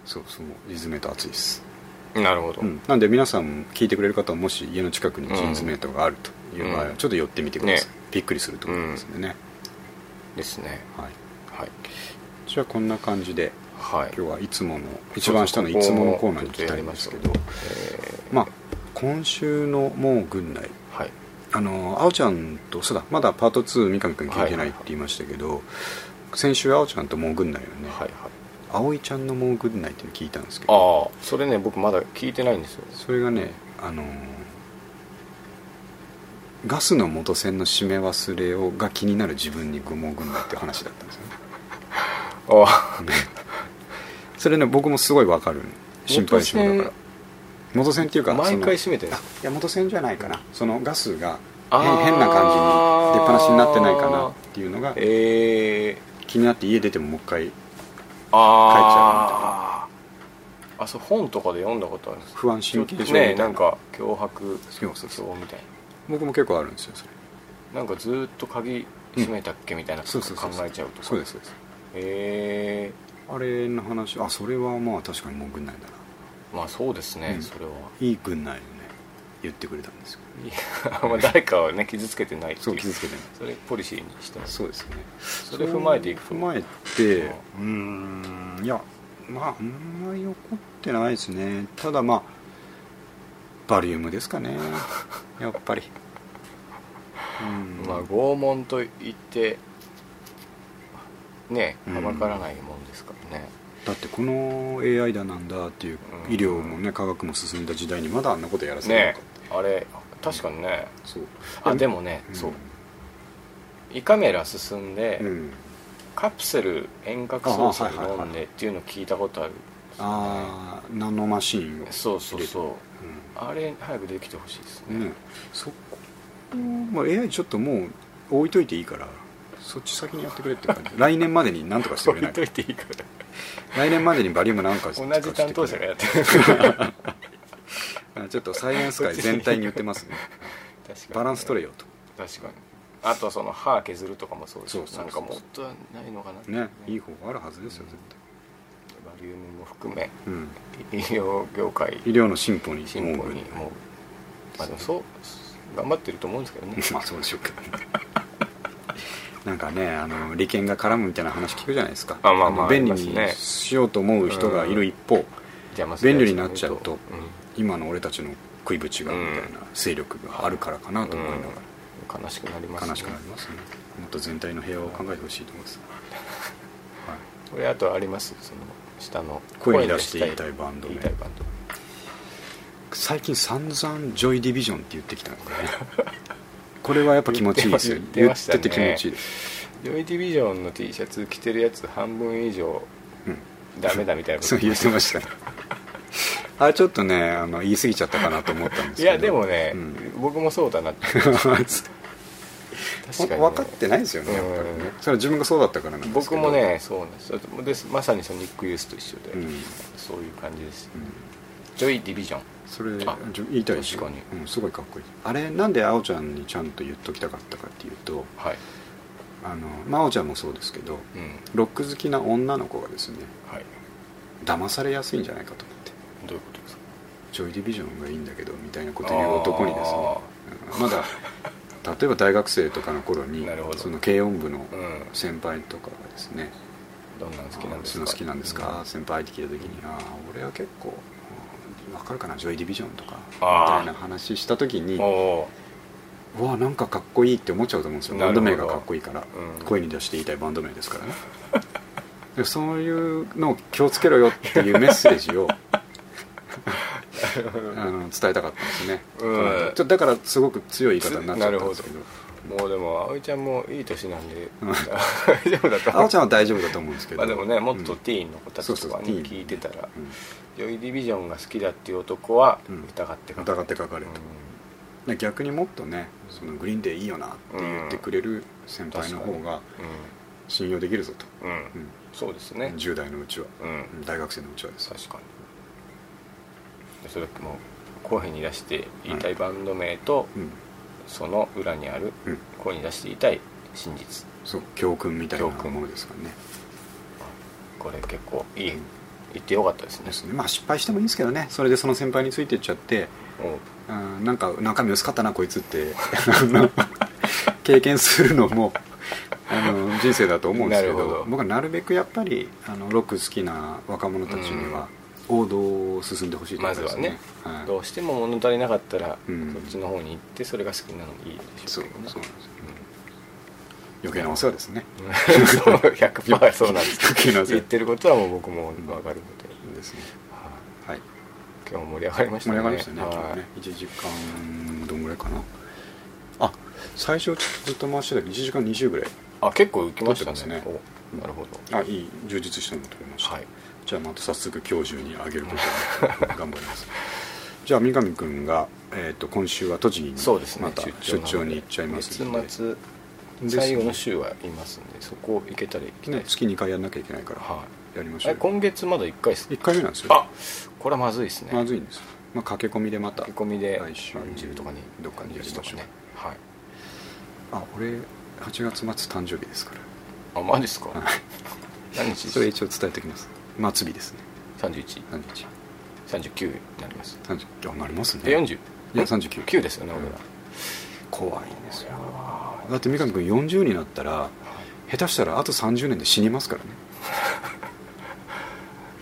そうそうリズメート熱いです、なるほど、うん、なんで皆さん聞いてくれる方はもし家の近くにジーンズメートがあるという場合はうん。ちょっと寄ってみてください、ね。びっくりすると思いますんでね、ですね。はい、はい。じゃあこんな感じではい。今日はいつもの一番下のいつものコーナーに行きたいんですけど。ちょっとやりまあ今週のもう軍内あのあおちゃんとそうだまだパート2三上君聞いてないって言いましたけど、先週あおちゃんともう軍内をね、はいはい。葵ちゃんのもう軍内っていうの聞いたんですけど。ああそれね僕まだ聞いてないんですよ。それがねあのーガスの元栓の締め忘れをが気になる自分に愚問軍内っていう話だったんですよね。ああ。それね僕もすごいわかる。心配性だから元栓っていうか毎回閉めていや元栓じゃないかな。そのガスが変変な感じに出っ放しになってないかなっていうのがええ気になって家出てももう一回あああそう本とかで読んだことあるんです不安神経症みたいな。ねなんか脅迫症みたい僕も結構あるんですよそれ。ななんかずーっと鍵閉めたっけみたいなそう考えちゃうとか。そうですそうです。へえあれの話あそれはまあ確かにもう軍内だなまあそうですね、うん。それは。いい軍内をね言ってくれたんですよいやまあ誰かをね傷つけてないっていう。そう傷つけてない。それポリシーにしてます。そうですね。それ踏まえていくと。踏まえてうーんいやまああんまり怒ってないですね。ただまあバリウムですかね。やっぱり。うん。まあ拷問と言ってねうん。はばからないもんですからね、だってこの AI だなんだっていううん医療もね科学も進んだ時代にまだあんなことやらせてるのねかあれ確かにね。そう。あでもね、そう。胃カメラ進んで、うん、うんカプセル遠隔操作で飲んでっていうの聞いたことある。ああナノマシーンをそうそう入そうあれ早くできてほしいですね。うんねそこまあ AI ちょっともう置いといていいからそっち先にやってくれって感じ。来年までに何とかしてくれない置いといていいから 来年までにバリウムなんか同じ担当者がやってる。あちょっとサイエンス界全体に言ってますね。バランス取れよと。確かに。あとその歯削るとかもそうですそうなんかもっとはないのかな。ねいい方法あるはずですよ絶バリウムも含め対、うん、医療業界。医療の進歩に進歩にうもうまあでもそう頑張ってると思うんですけどね。まあそうでしょうけどなんかねあの利権が絡むみたいな話聞くじゃないですか。あまあまあの便利にしようと思う人がいる一方、便利になっちゃうとうん。今の俺たちの食いぶちがみたいな勢力があるからかなと思いながうん。悲しくなりますら悲しくなりますね。もっと全体の平和を考えてほしいと思います、はいこれあとあります？その下の。声に出して言いたいバンド名。最近散々ジョイディビジョンって言ってきたんでね これはやっぱ気持ちいいですよ。言ってね。てて気持ちいいです、ジョイディビジョンの T シャツ着てるやつ半分以上うん、ダメだみたいなこと。そう言ってましたね。あれちょっとねあの言い過ぎちゃったかなと思ったんですけど。いやでもね、うん。僕もそうだなって。確かに、ね、分かってないですよねやっぱりね。うん。それは自分がそうだったからなんですけど。僕もねそうなんです。ですまさにソニックユースと一緒で、うん。そういう感じです、うんジョイディビジョン。それ言いたいですよ。確かに。うん、すごいかっこいい。あれなんであおちゃんにちゃんと言っときたかったかっていうとはい。あのまああおちゃんもそうですけどうん。ロック好きな女の子がですねはい。騙されやすいんじゃないかと思って。どういうことですか？ジョイディビジョンがいいんだけどみたいなこと言う男にですねうんまだ例えば大学生とかの頃に その軽音部のうん。先輩とかがですねどんなの好きなんですか？好きなんですか、先輩って聞いた時に「ああ俺は結構うん分かるかな？ジョイディビジョンとか」みたいな話した時にわなんかかっこいいって思っちゃうと思うんですよ。バンド名がかっこいいから、うん。声に出して言いたいバンド名ですからね。でそういうのを気をつけろよっていうメッセージを あの伝えたかったんですね、うん。だからすごく強い言い方になっちゃったんですけどもうでも葵ちゃんもいい年なんで。うん。大丈夫だとあおちゃんは大丈夫だと思うんですけど。まあでもねもっとうんティーンの子たちとかに聞いてたら。うん。ジョイディビジョンが好きだっていう男はうん。疑ってか疑って書かれると、で逆にもっとねそのグリーンでいいよなって言ってくれる先輩の方が信用できるぞと、そうですね。10代のうちは、大学生のうちはです。確かに。それもう声に出して言いたいバンド名と、うんその裏にあるうん。声に出して言いたい真実。そう教訓みたいなものですからねこれ結構いい言ってよかったですね。ですね。まあ失敗してもいいんですけどね。それでその先輩についていっちゃって。おう。んなんか中身薄かったなこいつって。経験するのもあの人生だと思うんですけど。僕はなるべくやっぱりあのロック好きな若者たちには王道を進んでほしいと思いますまずはね、はい。どうしても物足りなかったら、うん。そっちの方に行ってそれが好きなのいいでしょうけどね。そうなんですよ余計なお世話ですね。う んそう100%そうなんです言ってることはもう僕も分かるので、ですね。はい。はい。今日も盛り上がりましたね。盛り上がりましたねはい。今日ね。1時間どんぐらいかな。あ最初ずっと回してたけど1時間20ぐらい。あ結構浮きましたね。なるほど。あいい。充実したのが撮れました、はいじゃあまた早速今日中にあげることに頑張ります。じゃあ三上君が、えー、と今週は栃木にそうですね。また出張に行っちゃいますので。月末最後の週はいますんでそこ行けたら行きたいね月2回やんなきゃいけないからはやりましょう今月まだ1回です1回目なんですよ。あこれはまずいですね。まずいんです。よ、まあ、駆け込みでまた駆け込みで来週30とかにどっかにやりましょうね。はい。あ俺8月末誕生日ですかあマジですか、ら、はい、何日？それ一応伝えておきます末日ですね。3139何日？になります。30あなりますね。え40いや39 9ですよね俺ら。怖いんですよ。だって三上君40になったら下手したらあと30年で死にますからね。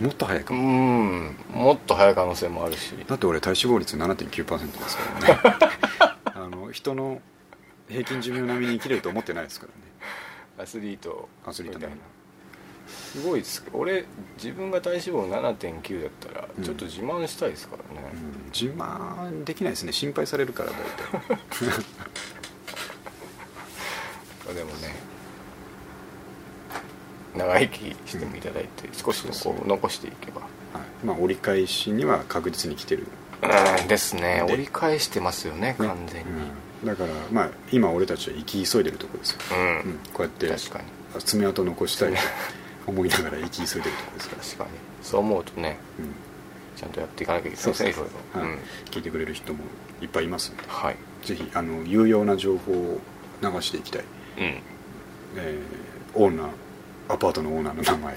もっと早いかうもん。もっと早い可能性もあるし。だって俺体脂肪率7.9%ですからね。あの人の平均寿命並みに生きれると思ってないですからね。アスリート。アスリートみたいなすごいです。俺自分が体脂肪7.9だったらうん。ちょっと自慢したいですからね、うん。自慢できないですね。心配されるから大体 でもね長生きしてもいただいて、少しのこう残していけば。はい。まあ折り返しには確実に来てる。うんですね。で。折り返してますよねね。完全に。うん。だからまあ今俺たちは生き急いでるところですよ、うん、うん。こうやって確かに。爪痕残したいと 思いながら生き急いでるところですから。確かに。そう思うとねうん。ちゃんとやっていかなきゃいけないですねいろいろはい。うん。聞いてくれる人もいっぱいいますんで。はい。ぜひあの有用な情報を流していきたい、うん。えーオーナーアパートのオーナーの名前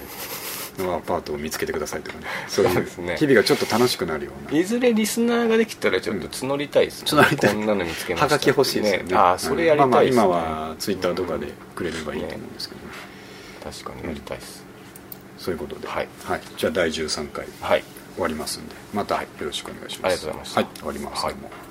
のアパートを見つけてくださいとかね。そういうそうですね日々がちょっと楽しくなるような。いずれリスナーができたらちょっと募りたいですね、うん募りたい。こんなの見つけましたはがき欲しいですよね。ああそれやりたいですね、まあまあ今はツイッターとかでくれればいいと思うんですけど、ね確かにやりたいです、そういうことで、はい。じゃあ第13回はい。終わりますんでまたよろしくお願いします。ありがとうございました。はい。終わります、はい